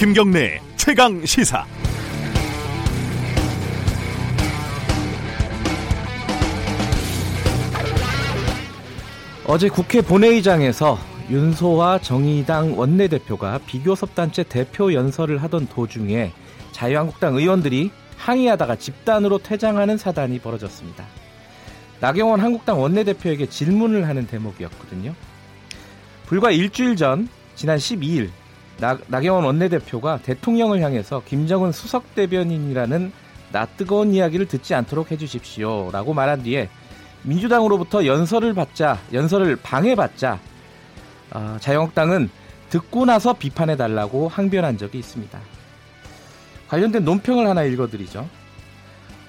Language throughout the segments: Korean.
김경래 최강 시사. 어제 국회 본회의장에서 윤소와 정의당 원내대표가 비교섭단체 대표 연설을 하던 도중에 자유한국당 의원들이 항의하다가 집단으로 퇴장하는 사단이 벌어졌습니다. 나경원 한국당 원내대표에게 질문을 하는 대목이었거든요. 불과 일주일 전 지난 12일 나, 나경원 원내대표가 대통령을 향해서 김정은 수석 대변인이라는 낯뜨거운 이야기를 듣지 않도록 해주십시오라고 말한 뒤에 민주당으로부터 연설을 받자 연설을 방해받자 어, 자유한국당은 듣고 나서 비판해 달라고 항변한 적이 있습니다. 관련된 논평을 하나 읽어드리죠.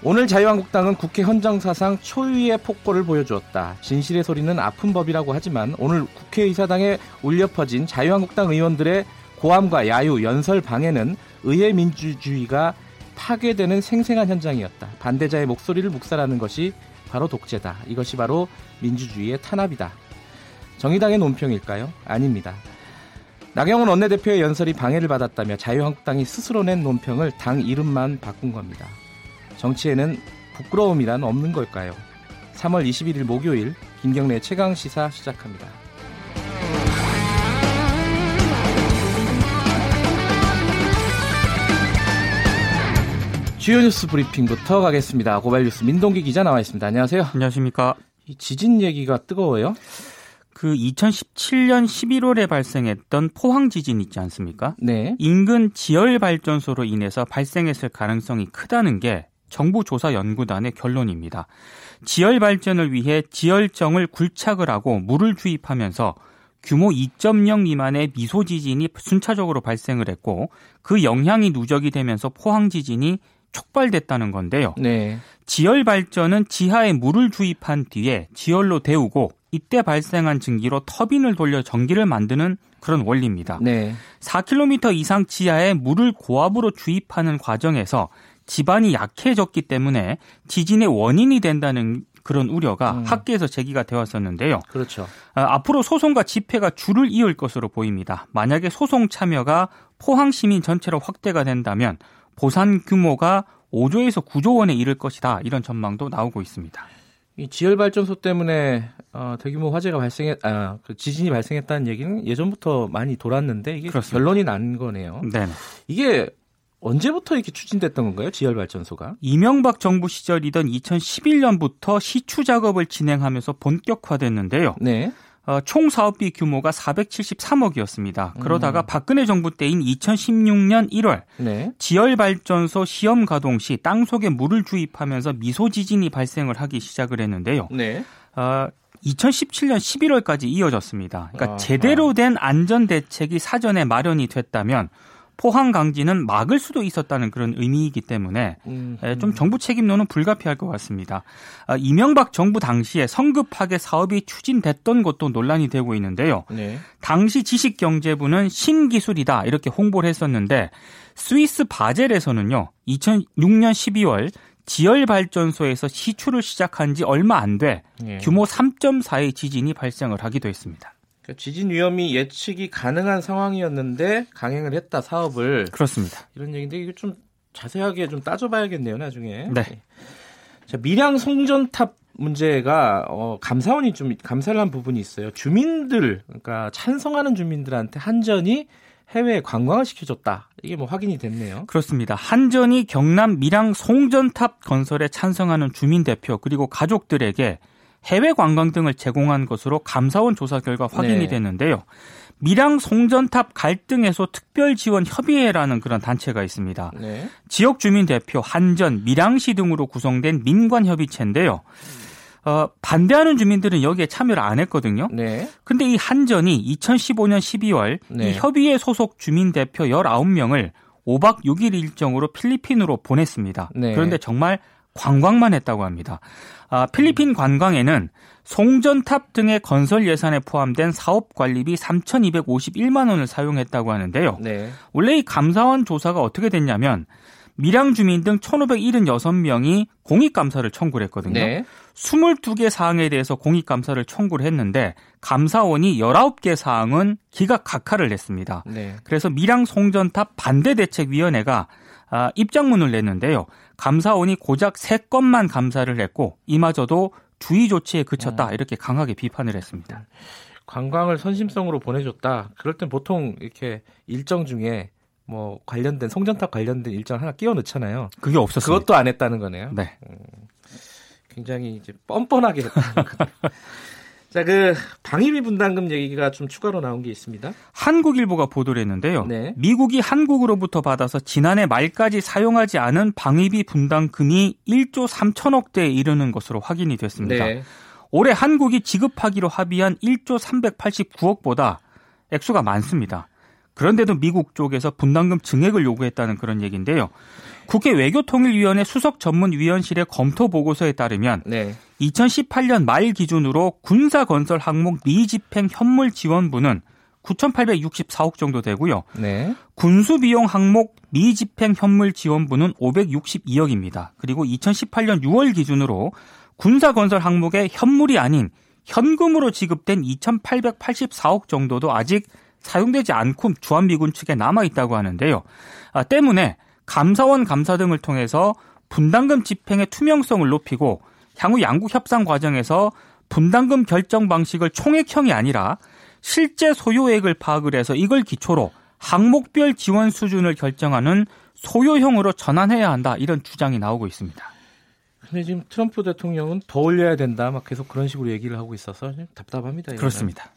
오늘 자유한국당은 국회 헌정사상 초유의 폭보를 보여주었다. 진실의 소리는 아픈 법이라고 하지만 오늘 국회의사당에 울려 퍼진 자유한국당 의원들의 고함과 야유, 연설 방해는 의회 민주주의가 파괴되는 생생한 현장이었다. 반대자의 목소리를 묵살하는 것이 바로 독재다. 이것이 바로 민주주의의 탄압이다. 정의당의 논평일까요? 아닙니다. 나경원 원내대표의 연설이 방해를 받았다며 자유한국당이 스스로 낸 논평을 당 이름만 바꾼 겁니다. 정치에는 부끄러움이란 없는 걸까요? 3월 21일 목요일 김경래 최강 시사 시작합니다. 주요 뉴스 브리핑부터 가겠습니다. 고발 뉴스 민동기 기자 나와 있습니다. 안녕하세요. 안녕하십니까. 이 지진 얘기가 뜨거워요? 그 2017년 11월에 발생했던 포항 지진 있지 않습니까? 네. 인근 지열 발전소로 인해서 발생했을 가능성이 크다는 게 정부 조사 연구단의 결론입니다. 지열 발전을 위해 지열정을 굴착을 하고 물을 주입하면서 규모 2.0 미만의 미소 지진이 순차적으로 발생을 했고 그 영향이 누적이 되면서 포항 지진이 촉발됐다는 건데요. 네. 지열 발전은 지하에 물을 주입한 뒤에 지열로 데우고 이때 발생한 증기로 터빈을 돌려 전기를 만드는 그런 원리입니다. 네. 4km 이상 지하에 물을 고압으로 주입하는 과정에서 지반이 약해졌기 때문에 지진의 원인이 된다는 그런 우려가 음. 학계에서 제기가 되었었는데요. 그렇죠. 아, 앞으로 소송과 집회가 줄을 이을 것으로 보입니다. 만약에 소송 참여가 포항 시민 전체로 확대가 된다면 보산 규모가 5조에서 9조 원에 이를 것이다. 이런 전망도 나오고 있습니다. 이 지열 발전소 때문에 어, 대규모 화재가 발생했, 아, 그 지진이 발생했다는 얘기는 예전부터 많이 돌았는데 이게 그렇습니다. 결론이 난 거네요. 네. 이게 언제부터 이렇게 추진됐던 건가요? 지열 발전소가? 이명박 정부 시절이던 2011년부터 시추 작업을 진행하면서 본격화됐는데요. 네. 어, 총 사업비 규모가 473억이었습니다. 그러다가 음. 박근혜 정부 때인 2016년 1월 네. 지열 발전소 시험 가동 시 땅 속에 물을 주입하면서 미소 지진이 발생을 하기 시작을 했는데요. 네. 어, 2017년 11월까지 이어졌습니다. 그러니까 아, 제대로 된 안전 대책이 사전에 마련이 됐다면 포항 강진은 막을 수도 있었다는 그런 의미이기 때문에 음, 음. 좀 정부 책임론은 불가피할 것 같습니다. 아, 이명박 정부 당시에 성급하게 사업이 추진됐던 것도 논란이 되고 있는데요. 네. 당시 지식경제부는 신기술이다 이렇게 홍보를 했었는데 스위스 바젤에서는요 2006년 12월 지열 발전소에서 시추를 시작한 지 얼마 안돼 예. 규모 3.4의 지진이 발생을 하기도 했습니다. 그러니까 지진 위험이 예측이 가능한 상황이었는데 강행을 했다 사업을 그렇습니다. 이런 얘기인데 이거 좀 자세하게 좀 따져봐야겠네요 나중에. 네. 자, 밀양 송전탑 문제가 어, 감사원이 좀 감사를 한 부분이 있어요. 주민들 그러니까 찬성하는 주민들한테 한전이 해외 관광을 시켜줬다. 이게 뭐 확인이 됐네요. 그렇습니다. 한전이 경남 밀양 송전탑 건설에 찬성하는 주민 대표 그리고 가족들에게 해외 관광 등을 제공한 것으로 감사원 조사 결과 확인이 네. 됐는데요. 밀양 송전탑 갈등 해소 특별 지원 협의회라는 그런 단체가 있습니다. 네. 지역 주민 대표 한전, 밀양시 등으로 구성된 민관 협의체인데요. 어, 반대하는 주민들은 여기에 참여를 안 했거든요. 네. 근데 이 한전이 2015년 12월 네. 이 협의회 소속 주민 대표 19명을 5박 6일 일정으로 필리핀으로 보냈습니다. 네. 그런데 정말 관광만 했다고 합니다. 아, 필리핀 관광에는 송전탑 등의 건설 예산에 포함된 사업 관리비 3,251만 원을 사용했다고 하는데요. 네. 원래 이 감사원 조사가 어떻게 됐냐면 밀양 주민 등 1,576명이 공익 감사를 청구를 했거든요. 네. 22개 사항에 대해서 공익감사를 청구를 했는데 감사원이 19개 사항은 기각 각하를 냈습니다. 네. 그래서 밀양 송전탑 반대대책위원회가 아, 입장문을 냈는데요. 감사원이 고작 3건만 감사를 했고 이마저도 주의 조치에 그쳤다 음. 이렇게 강하게 비판을 했습니다. 관광을 선심성으로 보내줬다. 그럴 땐 보통 이렇게 일정 중에 뭐 관련된 송전탑 관련된 일정 하나 끼워 넣잖아요. 그게 없었습니다. 그것도 안 했다는 거네요. 네. 굉장히 이제 뻔뻔하게 했다는. 자, 그 방위비 분담금 얘기가 좀 추가로 나온 게 있습니다. 한국일보가 보도를 했는데요. 네. 미국이 한국으로부터 받아서 지난해 말까지 사용하지 않은 방위비 분담금이 1조 3천억 대에 이르는 것으로 확인이 됐습니다. 네. 올해 한국이 지급하기로 합의한 1조 389억보다 액수가 많습니다. 그런데도 미국 쪽에서 분담금 증액을 요구했다는 그런 얘기인데요. 국회 외교통일위원회 수석 전문위원실의 검토 보고서에 따르면 네. 2018년 말 기준으로 군사 건설 항목 미집행 현물 지원분은 9,864억 정도 되고요. 네. 군수 비용 항목 미집행 현물 지원분은 562억입니다. 그리고 2018년 6월 기준으로 군사 건설 항목의 현물이 아닌 현금으로 지급된 2,884억 정도도 아직 사용되지 않고 주한미군 측에 남아 있다고 하는데요. 아, 때문에 감사원 감사 등을 통해서 분담금 집행의 투명성을 높이고 향후 양국 협상 과정에서 분담금 결정 방식을 총액형이 아니라 실제 소요액을 파악을 해서 이걸 기초로 항목별 지원 수준을 결정하는 소요형으로 전환해야 한다 이런 주장이 나오고 있습니다. 근데 지금 트럼프 대통령은 더 올려야 된다 막 계속 그런 식으로 얘기를 하고 있어서 좀 답답합니다. 이거는. 그렇습니다.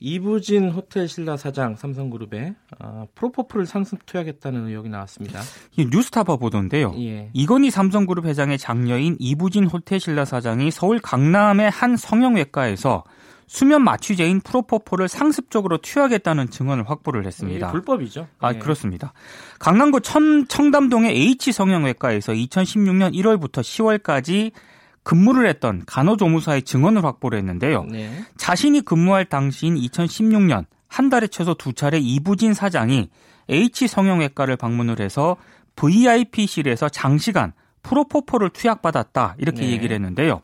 이부진 호텔 신라 사장 삼성그룹에 어, 프로포폴을 상습 투약했다는 의혹이 나왔습니다. 이 뉴스타파 보도인데요. 예. 이건희 삼성그룹 회장의 장녀인 이부진 호텔 신라 사장이 서울 강남의 한 성형외과에서 수면 마취제인 프로포폴을 상습적으로 투약했다는 증언을 확보를 했습니다. 불법이죠. 아, 예. 그렇습니다. 강남구 청, 청담동의 H 성형외과에서 2016년 1월부터 10월까지 근무를 했던 간호조무사의 증언을 확보를 했는데요. 네. 자신이 근무할 당시인 2016년 한 달에 최소 두 차례 이부진 사장이 H 성형외과를 방문을 해서 VIP실에서 장시간 프로포폴을 투약받았다 이렇게 네. 얘기를 했는데요.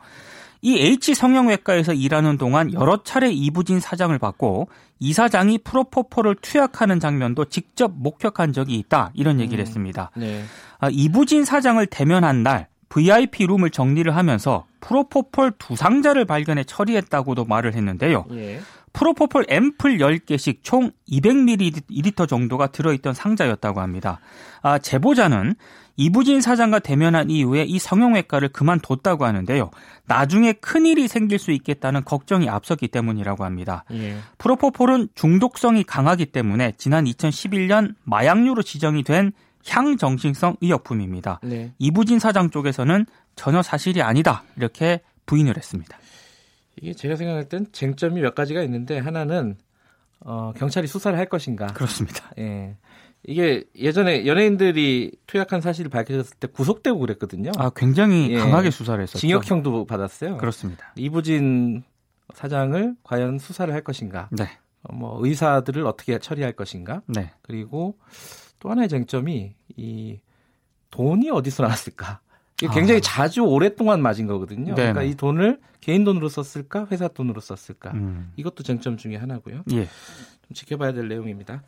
이 H 성형외과에서 일하는 동안 여러 차례 이부진 사장을 받고 이 사장이 프로포폴을 투약하는 장면도 직접 목격한 적이 있다 이런 얘기를 음. 했습니다. 네. 아, 이부진 사장을 대면한 날 VIP 룸을 정리를 하면서 프로포폴 두 상자를 발견해 처리했다고도 말을 했는데요. 예. 프로포폴 앰플 10개씩 총 200ml 정도가 들어있던 상자였다고 합니다. 아, 제보자는 이부진 사장과 대면한 이후에 이 성형외과를 그만뒀다고 하는데요. 나중에 큰일이 생길 수 있겠다는 걱정이 앞섰기 때문이라고 합니다. 예. 프로포폴은 중독성이 강하기 때문에 지난 2011년 마약류로 지정이 된 향정신성 의약품입니다. 네. 이부진 사장 쪽에서는 전혀 사실이 아니다 이렇게 부인을 했습니다. 이게 제가 생각할 땐 쟁점이 몇 가지가 있는데 하나는 어, 경찰이 수사를 할 것인가. 그렇습니다. 예. 이게 예전에 연예인들이 투약한 사실을 밝혀졌을 때 구속되고 그랬거든요. 아 굉장히 예. 강하게 수사를 했었죠. 징역형도 받았어요. 그렇습니다. 이부진 사장을 과연 수사를 할 것인가. 네, 어, 뭐 의사들을 어떻게 처리할 것인가. 네, 그리고 또 하나의 쟁점이 이 돈이 어디서 나왔을까? 이게 굉장히 아. 자주 오랫동안 맞은 거거든요. 네네. 그러니까 이 돈을 개인 돈으로 썼을까, 회사 돈으로 썼을까? 음, 이것도 쟁점 중에 하나고요. 예, 좀 지켜봐야 될 내용입니다.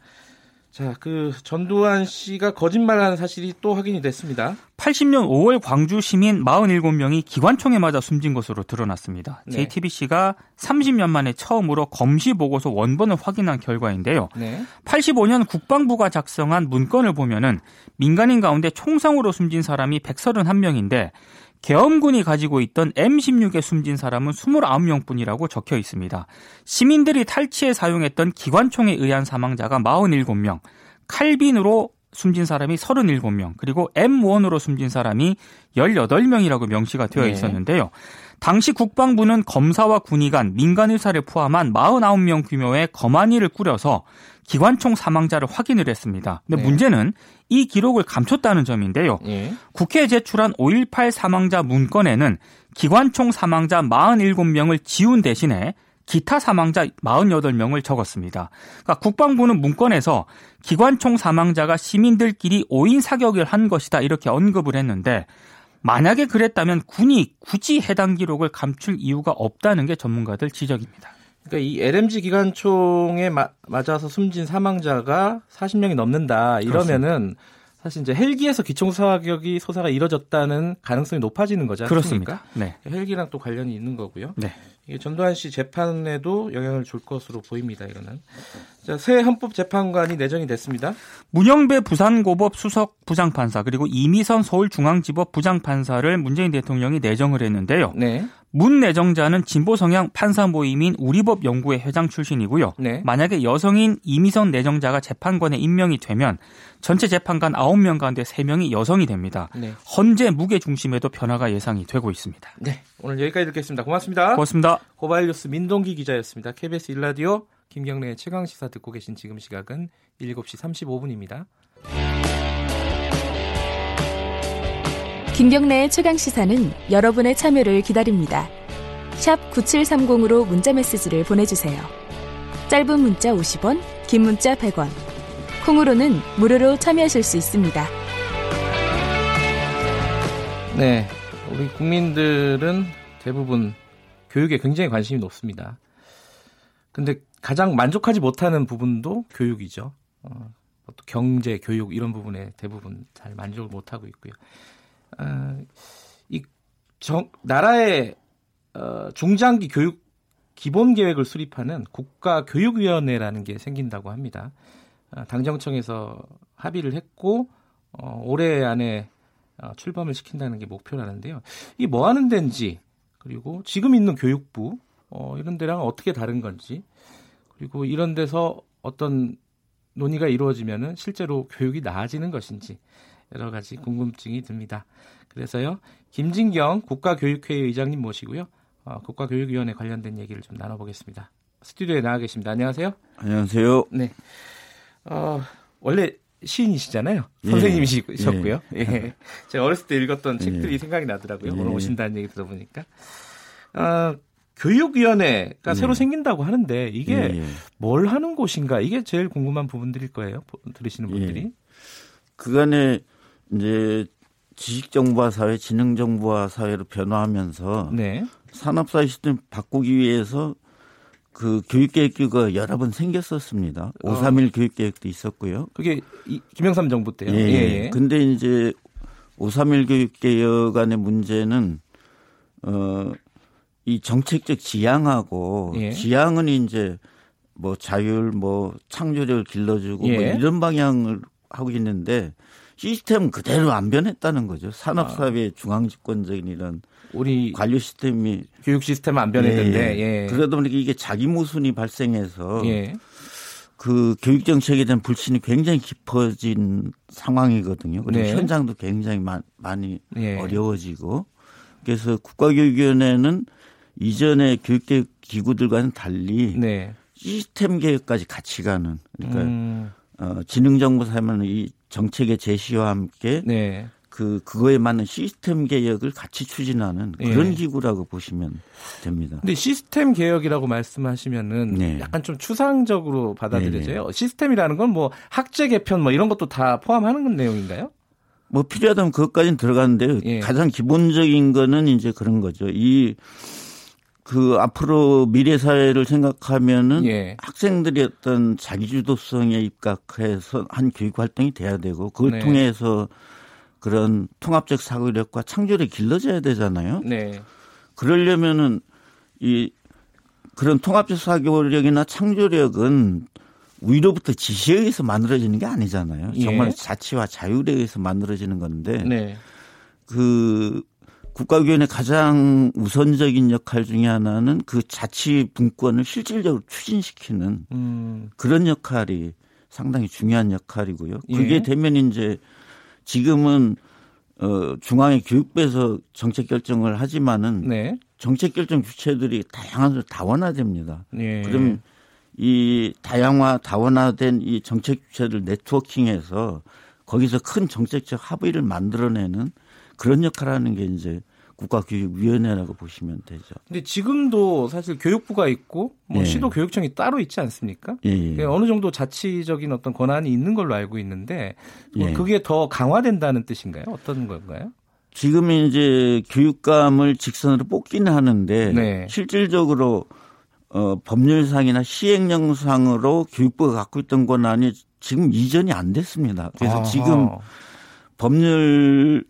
자, 그 전두환 씨가 거짓말하는 사실이 또 확인이 됐습니다. 80년 5월 광주 시민 47명이 기관총에 맞아 숨진 것으로 드러났습니다. 네. JTBC가 30년 만에 처음으로 검시 보고서 원본을 확인한 결과인데요. 네. 85년 국방부가 작성한 문건을 보면은 민간인 가운데 총상으로 숨진 사람이 131명인데 계엄군이 가지고 있던 M16에 숨진 사람은 29명뿐이라고 적혀 있습니다. 시민들이 탈취에 사용했던 기관총에 의한 사망자가 47명, 칼빈으로 숨진 사람이 37명, 그리고 M1으로 숨진 사람이 18명이라고 명시가 되어 네. 있었는데요. 당시 국방부는 검사와 군의관, 민간 의사를 포함한 49명 규모의 검안위를 꾸려서 기관총 사망자를 확인을 했습니다. 근데 네. 문제는 이 기록을 감췄다는 점인데요. 예. 국회에 제출한 5.18 사망자 문건에는 기관총 사망자 47명을 지운 대신에 기타 사망자 48명을 적었습니다. 그러니까 국방부는 문건에서 기관총 사망자가 시민들끼리 오인 사격을 한 것이다 이렇게 언급을 했는데 만약에 그랬다면 군이 굳이 해당 기록을 감출 이유가 없다는 게 전문가들 지적입니다. 그러니까 이 LMG 기관총에 마, 맞아서 숨진 사망자가 40명이 넘는다 이러면은 그렇습니다. 사실 이제 헬기에서 기총 사격이 소사가 이뤄졌다는 가능성이 높아지는 거죠. 그렇습니까? 네. 헬기랑 또 관련이 있는 거고요. 네. 이게 전두환 씨 재판에도 영향을 줄 것으로 보입니다. 이거는. 자, 새 헌법 재판관이 내정이 됐습니다. 문영배 부산고법 수석 부장판사 그리고 이미선 서울중앙지법 부장판사를 문재인 대통령이 내정을 했는데요. 네. 문 내정자는 진보 성향 판사 모임인 우리법 연구회 회장 출신이고요. 네. 만약에 여성인 이미선 내정자가 재판관에 임명이 되면 전체 재판관 9명 가운데 3명이 여성이 됩니다. 네. 헌재 무게 중심에도 변화가 예상이 되고 있습니다. 네. 오늘 여기까지 듣겠습니다. 고맙습니다. 고맙습니다. 고바일 뉴스 민동기 기자였습니다. KBS 일라디오 김경래의 최강 시사 듣고 계신 지금 시각은 7시 35분입니다. 김경래의 최강 시사는 여러분의 참여를 기다립니다. 샵 9730으로 문자 메시지를 보내주세요. 짧은 문자 50원, 긴 문자 100원. 콩으로는 무료로 참여하실 수 있습니다. 네. 우리 국민들은 대부분 교육에 굉장히 관심이 높습니다. 근데 가장 만족하지 못하는 부분도 교육이죠. 어, 경제, 교육 이런 부분에 대부분 잘 만족을 못하고 있고요. 어, 이 정, 나라의 어, 중장기 교육 기본 계획을 수립하는 국가교육위원회라는 게 생긴다고 합니다. 어, 당정청에서 합의를 했고 어, 올해 안에 어, 출범을 시킨다는 게 목표라는데요. 이게 뭐 하는 데인지 그리고 지금 있는 교육부 어, 이런 데랑 어떻게 다른 건지 그리고 이런 데서 어떤 논의가 이루어지면은 실제로 교육이 나아지는 것인지 여러 가지 궁금증이 듭니다. 그래서요 김진경 국가교육회의 의장님 모시고요 어, 국가교육위원회 관련된 얘기를 좀 나눠보겠습니다. 스튜디오에 나와 계십니다. 안녕하세요. 안녕하세요. 네. 어, 원래 시인이시잖아요. 예. 선생님이셨고요. 예. 예. 제가 어렸을 때 읽었던 예. 책들이 생각이 나더라고요. 오늘 예. 오신다는 얘기 들어보니까. 어, 교육위원회가 새로 예. 생긴다고 하는데 이게 뭘 하는 곳인가? 이게 제일 궁금한 부분들일 거예요. 들으시는 분들이. 그간에 이제 지식 정보화 사회, 지능 정보화 사회로 변화하면서 네. 산업 사회 시스템 바꾸기 위해서 그 교육 계획규가 여러 번 생겼었습니다. 531 어. 교육 계획도 있었고요. 그게 이, 김영삼 정부 때요. 예, 예. 예. 근데 이제 531 교육 개혁 안의 문제는 어, 이 정책적 지향하고 예. 지향은 이제 뭐 자율 뭐 창조력을 길러주고 뭐 예. 뭐 이런 방향을 하고 있는데 시스템 그대로 안 변했다는 거죠. 산업사회 아. 중앙집권적인 이런 우리 관료 시스템이 교육 시스템 안 변했는데 예, 예. 그러다 보니까 이게 자기 모순이 발생해서 예. 그 교육 정책에 대한 불신이 굉장히 깊어진 상황이거든요. 그리고 네. 현장도 굉장히 마, 많이 예. 어려워지고 그래서 국가교육위원회는 이전의 교육계 기구들과는 달리 네. 시스템 개혁까지 같이 가는 그러니까 음. 어, 지능정보 사회는 이 정책의 제시와 함께 네. 그 그거에 맞는 시스템 개혁을 같이 추진하는 그런 예. 기구라고 보시면 됩니다. 근데 시스템 개혁이라고 말씀하시면은 네. 약간 좀 추상적으로 받아들여져요. 네. 시스템이라는 건 뭐 학제 개편 뭐 이런 것도 다 포함하는 내용인가요? 뭐 필요하다면 그것까지는 들어가는데요. 예. 가장 기본적인 거는 이제 그런 거죠. 이 그 앞으로 미래 사회를 생각하면은 예. 학생들이 어떤 자기주도성에 입각해서 한 교육 활동이 돼야 되고 그걸 네. 통해서 그런 통합적 사고력과 창조력이 길러져야 되잖아요. 네. 그러려면은 이 그런 통합적 사고력이나 창조력은 위로부터 지시에 의해서 만들어지는 게 아니잖아요. 예. 정말 자치와 자율에 의해서 만들어지는 건데 네. 그 국가위원회 가장 우선적인 역할 중에 하나는 그 자치 분권을 실질적으로 추진시키는 음. 그런 역할이 상당히 중요한 역할이고요. 그게 예. 되면 이제 지금은 어 중앙의 교육부에서 정책 결정을 하지만은 네. 정책 결정 주체들이 다양한 다원화됩니다. 네. 그럼 이 다양화 다원화된 이 정책 주체들 네트워킹해서 거기서 큰 정책적 합의를 만들어내는 그런 역할을 하는 게 이제 국가교육위원회라고 보시면 되죠. 근데 지금도 사실 교육부가 있고 뭐 예. 시도 교육청이 따로 있지 않습니까? 예, 예. 어느 정도 자치적인 어떤 권한이 있는 걸로 알고 있는데 뭐 예. 그게 더 강화된다는 뜻인가요? 어떤 건가요? 지금 이제 교육감을 직선으로 뽑기는 하는데 네. 실질적으로 어, 법률상이나 시행령상으로 교육부가 갖고 있던 권한이 지금 이전이 안 됐습니다. 그래서 아하. 지금 법률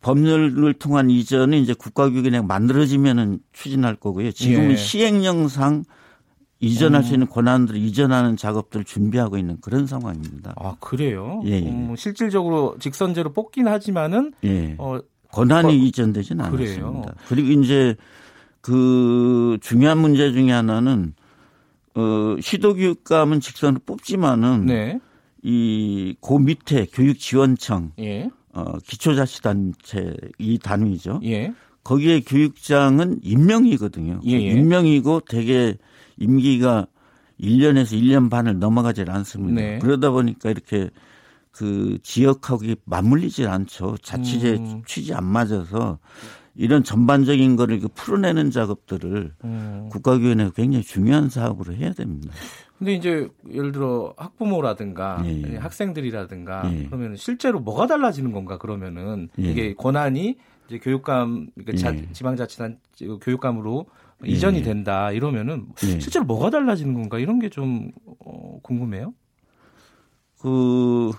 법률을 통한 이전은 이제 국가교육원에 만들어지면은 추진할 거고요. 지금은 예. 시행령상 이전할 음. 수 있는 권한들을 이전하는 작업들을 준비하고 있는 그런 상황입니다. 아 그래요? 예. 음, 실질적으로 직선제로 뽑긴 하지만은 예. 어, 권한이 어, 이전되지는 않았습니다. 그리고 이제 그 중요한 문제 중에 하나는 어 시도교육감은 직선으로 뽑지만은 네. 이고 밑에 교육지원청 예. 어 기초자치단체 이 단위죠. 예. 거기에 교육장은 임명이거든요. 예, 예. 임명이고 되게 임기가 1년에서 1년 반을 넘어가질 않습니다. 네. 그러다 보니까 이렇게 그 지역하고 맞물리질 않죠. 자치제 음. 취지 안 맞아서 이런 전반적인 거를 풀어내는 작업들을 음. 국가교육원회가 굉장히 중요한 사업으로 해야 됩니다. 근데 이제 예를 들어 학부모라든가 예. 예. 학생들이라든가 예. 그러면 실제로 뭐가 달라지는 건가 그러면은 예. 이게 권한이 이제 교육감 그러니까 예. 지방자치단 교육감으로 이전이 된다 이러면은 실제로 뭐가 달라지는 건가 이런 게 좀 어, 궁금해요. 그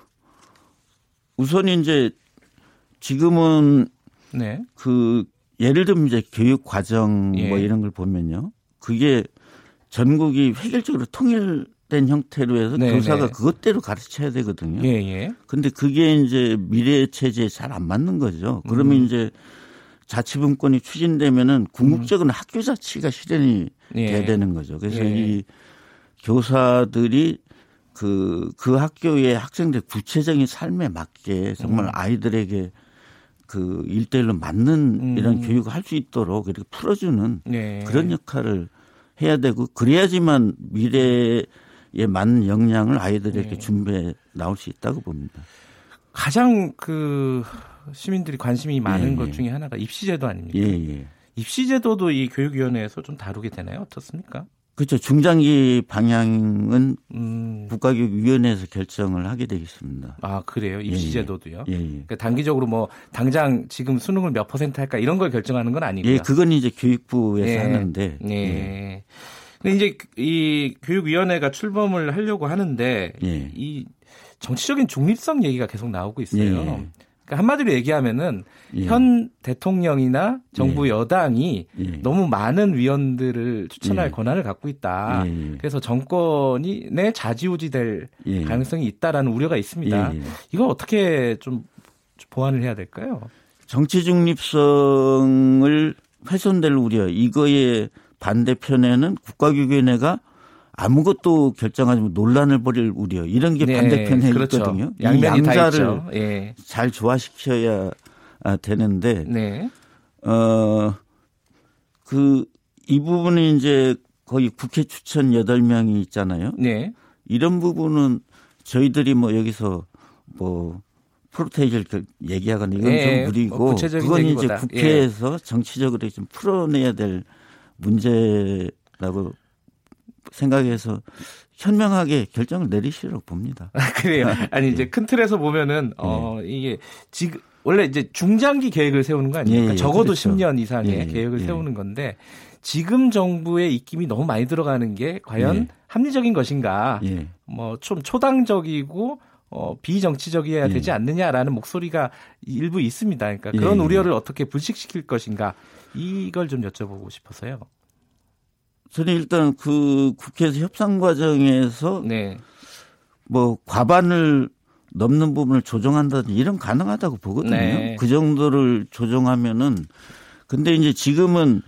우선 이제 지금은 네. 그 예를 들면 이제 교육 과정 예. 뭐 이런 걸 보면요. 그게 전국이 획일적으로 통일된 형태로 해서 네, 교사가 네. 그것대로 가르쳐야 되거든요. 예, 예. 근데 그게 이제 미래 체제에 잘 안 맞는 거죠. 그러면 음. 이제 자치분권이 추진되면은 궁극적으로 음. 학교 자치가 실현이 예. 돼야 되는 거죠. 그래서 예. 이 교사들이 그, 그 학교의 학생들 구체적인 삶에 맞게 정말 음. 아이들에게 그 일대일로 맞는 음. 이런 교육을 할 수 있도록 이렇게 풀어주는 네. 그런 역할을 해야 되고 그래야지만 미래에 맞는 역량을 아이들에게 네. 준비해 나올 수 있다고 봅니다. 가장 그 시민들이 관심이 많은 예, 것 예. 중에 하나가 입시제도 아닙니까? 예, 예. 입시제도도 이 교육위원회에서 좀 다루게 되나요? 어떻습니까? 그렇죠. 중장기 방향은 음. 국가교육위원회에서 결정을 하게 되겠습니다. 아 그래요? 예, 입시제도도요? 예, 예. 그러니까 단기적으로 뭐 당장 지금 수능을 몇 퍼센트 할까 이런 걸 결정하는 건 아니고요. 예, 그건 이제 교육부에서 예. 하는데. 예. 예. 근데 이제 이 교육위원회가 출범을 하려고 하는데 예. 이 정치적인 중립성 얘기가 계속 나오고 있어요. 예. 그러니까 한마디로 얘기하면은 예. 현 대통령이나 정부 예. 여당이 예. 너무 많은 위원들을 추천할 예. 권한을 갖고 있다. 예. 그래서 정권이 내 좌지우지될 예. 가능성이 있다라는 우려가 있습니다. 이거 어떻게 좀 보완을 해야 될까요? 정치 중립성을 훼손될 우려 이거에 반대편에는 국가교육위원회가 아무것도 결정하지 못 논란을 벌일 우려 이런 게 네, 반대편에 그렇죠. 있거든요. 양면이 양자를 예. 잘 조화시켜야 되는데 네. 어그 이 부분은 이제 거의 국회 추천 8명이 있잖아요. 네. 이런 부분은 저희들이 뭐 여기서 뭐 프로테이지를 얘기하거나 이건 네. 좀 무리고 뭐 그건 이제 국회에서 예. 정치적으로 좀 풀어내야 될 문제라고 생각해서 현명하게 결정을 내리시라고 봅니다. 아, 그래요. 아니 이제 예. 큰 틀에서 보면은 어 예. 이게 지금 원래 이제 중장기 계획을 세우는 거 아닙니까? 예, 예, 적어도 그렇죠. 10년 이상의 예, 계획을 세우는 건데 지금 정부의 입김이 너무 많이 들어가는 게 과연 합리적인 것인가? 뭐 좀 초당적이고 어, 비정치적이어야 되지 않느냐라는 목소리가 일부 있습니다. 그러니까 그런 우려를 어떻게 불식시킬 것인가 이걸 좀 여쭤보고 싶어서요. 저는 일단 그 국회에서 협상 과정에서 네. 뭐 과반을 넘는 부분을 조정한다든지 이런 가능하다고 보거든요. 네. 그 정도를 조정하면은 근데 이제 지금은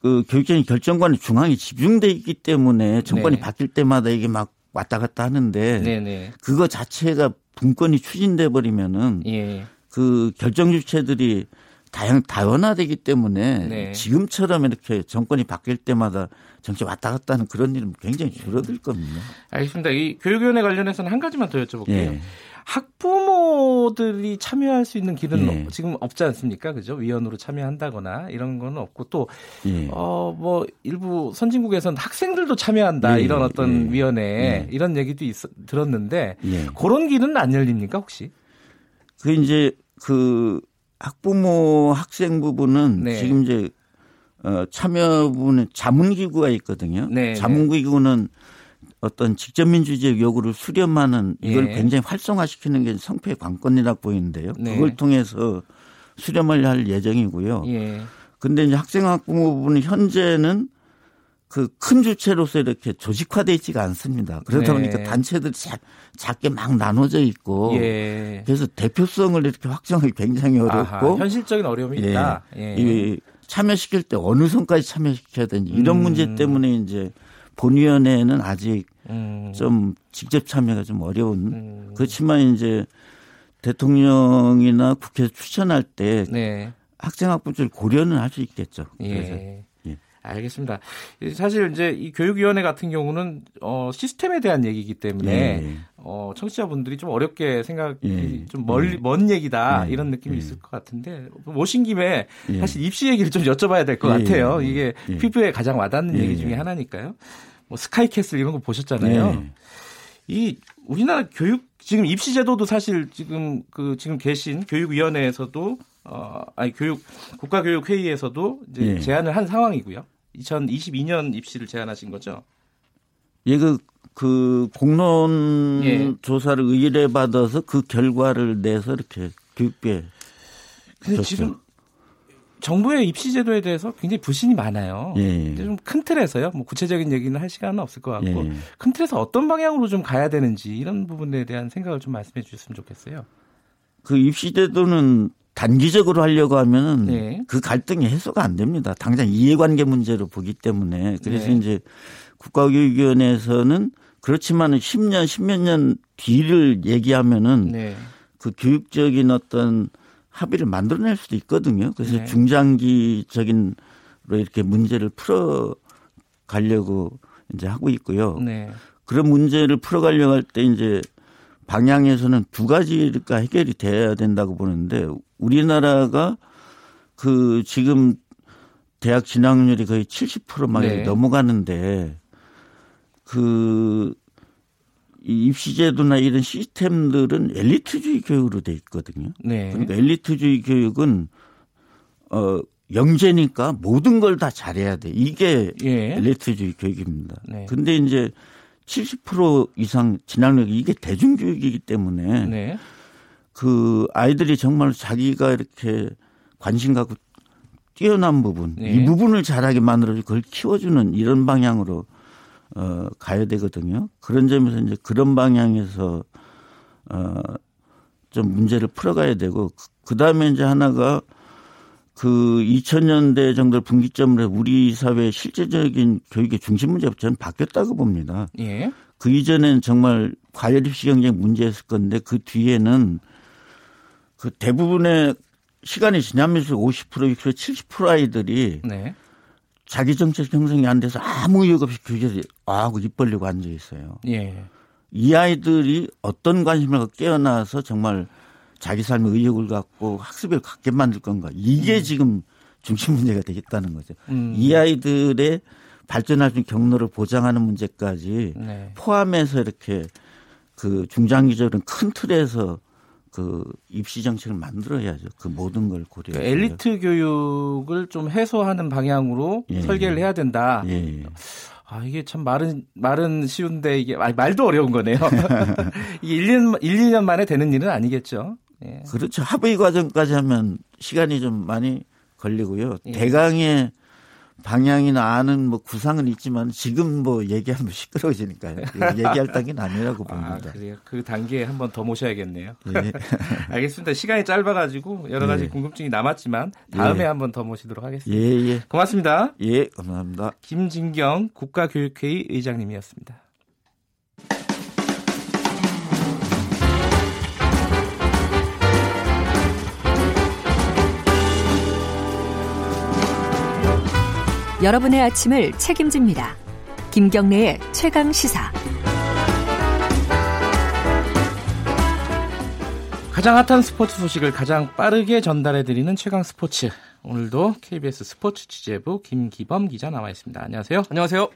그 교육적인 결정관이 중앙에 집중돼 있기 때문에 정권이 네. 바뀔 때마다 이게 막 왔다 갔다 하는데 네, 네. 그거 자체가 분권이 추진돼 버리면은 예. 그 결정 주체들이 다양 다원화되기 때문에 네. 지금처럼 이렇게 정권이 바뀔 때마다 정치 왔다 갔다 하는 그런 일은 굉장히 줄어들 겁니다. 알겠습니다. 이 교육위원회 관련해서는 한 가지만 더 여쭤볼게요. 예. 학부모들이 참여할 수 있는 길은 예. 지금 없지 않습니까? 그죠? 위원으로 참여한다거나 이런 건 없고 또, 예. 어, 뭐, 일부 선진국에서는 학생들도 참여한다 예. 이런 어떤 예. 위원회 예. 이런 얘기도 있, 들었는데 예. 그런 길은 안 열립니까 혹시? 그 이제 그 학부모 학생 부분은 네. 지금 이제 어, 참여부는 자문기구가 있거든요. 네. 자문기구는 어떤 직접민주주의 요구를 수렴하는 이걸 예. 굉장히 활성화시키는 게 성패의 관건이라고 보이는데요. 네. 그걸 통해서 수렴을 할 예정이고요. 예. 근데 이제 학생 학부모 부분은 현재는 그 큰 주체로서 이렇게 조직화되어 있지가 않습니다. 그러다 네. 보니까 단체들이 작, 작게 막 나눠져 있고 예. 그래서 대표성을 이렇게 확정하기 굉장히 어렵고 아하, 현실적인 어려움이 예. 있다. 예. 이 참여시킬 때 어느 선까지 참여시켜야 되는지 이런 음. 문제 때문에 이제 본위원회는 아직 음. 좀 직접 참여가 좀 어려운 음. 그렇지만 이제 대통령이나 국회에서 추천할 때 네. 학생학부를 고려는 할 수 있겠죠. 예. 예. 알겠습니다. 사실 이제 이 교육위원회 같은 경우는 어 시스템에 대한 얘기이기 때문에 예. 어 청취자분들이 좀 어렵게 생각이 예. 좀 멀리 예. 먼 얘기다 예. 이런 느낌이 예. 있을 것 같은데 모신 김에 사실 입시 얘기를 좀 여쭤봐야 될 것 같아요. 이게 피부에 가장 와닿는 얘기 중에 하나니까요. 뭐 스카이캐슬 이런 거 보셨잖아요. 네. 이 우리나라 교육 지금 입시 제도도 사실 지금 그 지금 계신 교육위원회에서도 어 아니 교육 국가 교육 회의에서도 이제 네. 제안을 한 상황이고요. 2022년 입시를 제안하신 거죠. 예, 그, 그 공론 예. 조사를 의뢰 받아서 그 결과를 내서 이렇게 교육부에 근데 지금 정부의 입시 제도에 대해서 굉장히 불신이 많아요. 예. 좀큰 틀에서요. 뭐 구체적인 얘기는 할 시간은 없을 것 같고 예. 큰 틀에서 어떤 방향으로 좀 가야 되는지 이런 부분에 대한 생각을 좀 말씀해 주셨으면 좋겠어요. 그 입시 제도는 단기적으로 하려고 하면은 네. 그 갈등이 해소가 안 됩니다. 당장 이해관계 문제로 보기 때문에 그래서 네. 이제 국가교육위원회에서는 그렇지만은 10년, 10몇 년 뒤를 얘기하면은 네. 그 교육적인 어떤 합의를 만들어낼 수도 있거든요. 그래서 네. 중장기적인 로 이렇게 문제를 풀어 가려고 이제 하고 있고요. 네. 그런 문제를 풀어가려고 할 때 이제 방향에서는 두 가지가 해결이 돼야 된다고 보는데 우리나라가 그 지금 대학 진학률이 거의 70%막 네. 넘어가는데 그이 입시제도나 이런 시스템들은 엘리트주의 교육으로 돼 있거든요. 네. 그러니까 엘리트주의 교육은 어 영재니까 모든 걸 다 잘해야 돼. 이게 예. 엘리트주의 교육입니다. 네. 근데 이제 70% 이상 진학력이 이게 대중교육이기 때문에 네. 그 아이들이 정말 자기가 이렇게 관심 갖고 뛰어난 부분, 네. 이 부분을 잘하게 만들어주고 그걸 키워주는 이런 방향으로 어, 가야 되거든요. 그런 점에서 이제 그런 방향에서 어, 좀 문제를 풀어가야 되고 그 다음에 이제 하나가 그 2000년대 정도를 분기점으로 우리 사회의 실제적인 교육의 중심 문제가 저는 바뀌었다고 봅니다. 예. 그 이전엔 정말 과열 입시 경쟁 문제였을 건데 그 뒤에는 그 대부분의 시간이 지나면서 50% 60% 70% 아이들이 네. 자기 정책 형성이 안 돼서 아무 이유 없이 교재를 아하고 입 벌리고 앉아 있어요. 예. 이 아이들이 어떤 관심을 깨어나서 정말 자기 삶의 의욕을 갖고 학습을 갖게 만들 건가. 이게 음. 지금 중심 문제가 되겠다는 거죠. 음. 이 아이들의 발전할 수 있는 경로를 보장하는 문제까지 네. 포함해서 이렇게 그 중장기적인 큰 틀에서 그 입시 정책을 만들어야죠. 그 모든 걸 고려. 그러니까 엘리트 교육을 좀 해소하는 방향으로 예. 설계를 해야 된다. 예. 아, 이게 참 말은, 말은 쉬운데 이게, 아, 말도 어려운 거네요. 이게 1, 년 1, 2년 만에 되는 일은 아니겠죠. 예. 그렇죠. 합의 과정까지 하면 시간이 좀 많이 걸리고요. 예. 대강의 방향이나 아는 뭐 구상은 있지만 지금 뭐 얘기하면 시끄러워지니까요. 얘기할 단계는 아니라고 아, 봅니다. 아, 그래요. 그 단계에 한 번 더 모셔야겠네요. 예. 알겠습니다. 시간이 짧아가지고 여러 가지 예. 궁금증이 남았지만 다음에 예. 한번 더 모시도록 하겠습니다. 예, 예. 고맙습니다. 예, 감사합니다. 김진경 국가교육회의 의장님이었습니다. 여러분의 아침을 책임집니다. 김경래의 최강 시사. 가장 핫한 스포츠 소식을 가장 빠르게 전달해 드리는 최강 스포츠. 오늘도 KBS 스포츠 취재부 김기범 기자 나와 있습니다. 안녕하세요. 안녕하세요.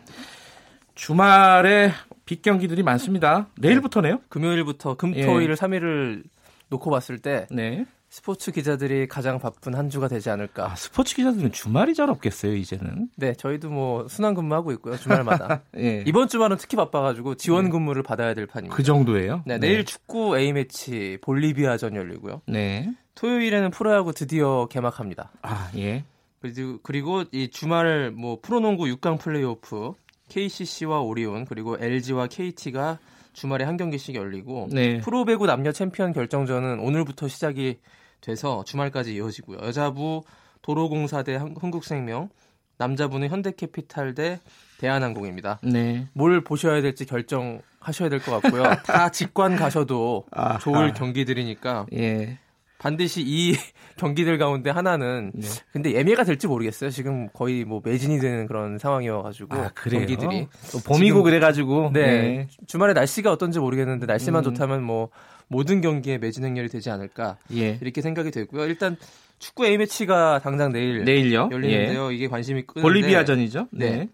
주말에 빅 경기들이 많습니다. 내일부터네요? 네. 금요일부터 금토일 예. 3일을 놓고 봤을 때 네. 스포츠 기자들이 가장 바쁜 한 주가 되지 않을까. 아, 스포츠 기자들은 주말이 잘 없겠어요, 이제는. 네, 저희도 뭐 순환 근무하고 있고요, 주말마다. 예. 이번 주말은 특히 바빠가지고 지원 네. 근무를 받아야 될 판입니다. 그 정도예요? 네, 내일 네. 축구 A매치 볼리비아전 열리고요. 네. 토요일에는 프로야구 드디어 개막합니다. 아, 예. 그리고, 그리고 이 주말 뭐 프로농구 6강 플레이오프 KCC와 오리온 그리고 LG와 KT가 주말에 한 경기씩 열리고 네. 프로배구 남녀 챔피언 결정전은 오늘부터 시작이 돼서 주말까지 이어지고요. 여자부 도로공사 대 흥국생명, 남자부는 현대캐피탈 대 대한항공입니다. 네. 뭘 보셔야 될지 결정하셔야 될 것 같고요. 다 직관 가셔도 아, 좋을 아. 경기들이니까 예. 반드시 이 경기들 가운데 하나는 네. 근데 예매가 될지 모르겠어요. 지금 거의 뭐 매진이 되는 그런 상황이어가지고 아, 경기들이 봄이고 그래가지고 네. 네. 주말에 날씨가 어떤지 모르겠는데 날씨만 음. 좋다면 뭐 모든 경기에 매진 행렬이 되지 않을까 예. 이렇게 생각이 되고요. 일단 축구 A 매치가 당장 내일 내일요? 열리는데요. 예. 이게 관심이 끄는데 볼리비아전이죠. 네. 네.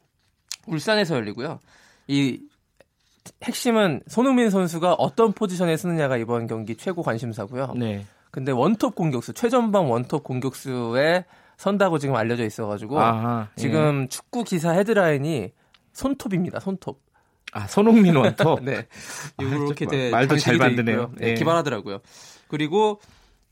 울산에서 열리고요. 이 핵심은 손흥민 선수가 어떤 포지션에 쓰느냐가 이번 경기 최고 관심사고요. 네. 근데 원톱 공격수 최전방 원톱 공격수에 선다고 지금 알려져 있어가지고 아하, 예. 지금 축구 기사 헤드라인이 손톱입니다. 손톱. 아 손흥민 원톱. 네. 이렇게 돼 말도 잘 만드네요. 네, 예. 기발하더라고요. 그리고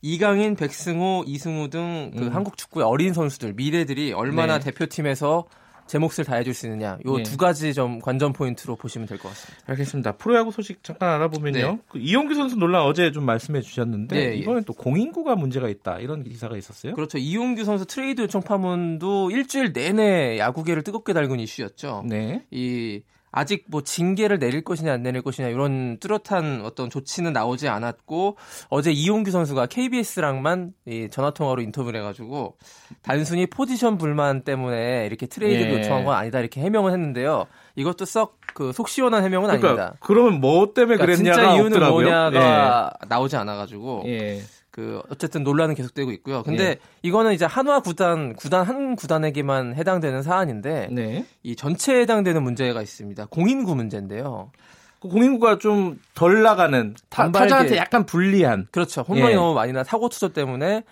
이강인, 백승호, 이승우 등 그 음. 한국 축구의 어린 선수들 미래들이 얼마나 네. 대표팀에서 제 몫을 다해줄 수 있느냐 요 두 네. 가지 점 관전 포인트로 보시면 될 것 같습니다. 알겠습니다. 프로야구 소식 잠깐 알아보면요. 네. 그 이용규 선수 논란 어제 좀 말씀해 주셨는데 네, 예. 이번엔 또 공인구가 문제가 있다 이런 기사가 있었어요. 그렇죠. 이용규 선수 트레이드 요청 파문도 일주일 내내 야구계를 뜨겁게 달군 이슈였죠. 네. 이 아직 뭐 징계를 내릴 것이냐 안 내릴 것이냐 이런 뚜렷한 어떤 조치는 나오지 않았고 어제 이용규 선수가 KBS랑만 이 전화 통화로 인터뷰를 해가지고 단순히 포지션 불만 때문에 이렇게 트레이드를 예. 요청한 건 아니다 이렇게 해명을 했는데요. 이것도 썩 그 속 시원한 해명은 그러니까, 아닙니다. 그러면 뭐 때문에 그러니까 그랬냐가 진짜 이유는 없더라고요. 뭐냐가 예. 나오지 않아가지고. 예. 그 어쨌든 논란은 계속되고 있고요. 근데 네. 이거는 이제 한화 구단 구단 한 구단에게만 해당되는 사안인데 네. 이 전체에 해당되는 문제가 있습니다. 공인구 문제인데요. 그 공인구가 좀 덜 나가는 타, 타자한테 약간 불리한 그렇죠. 홈런이 예. 너무 많이 나 사고 투서 때문에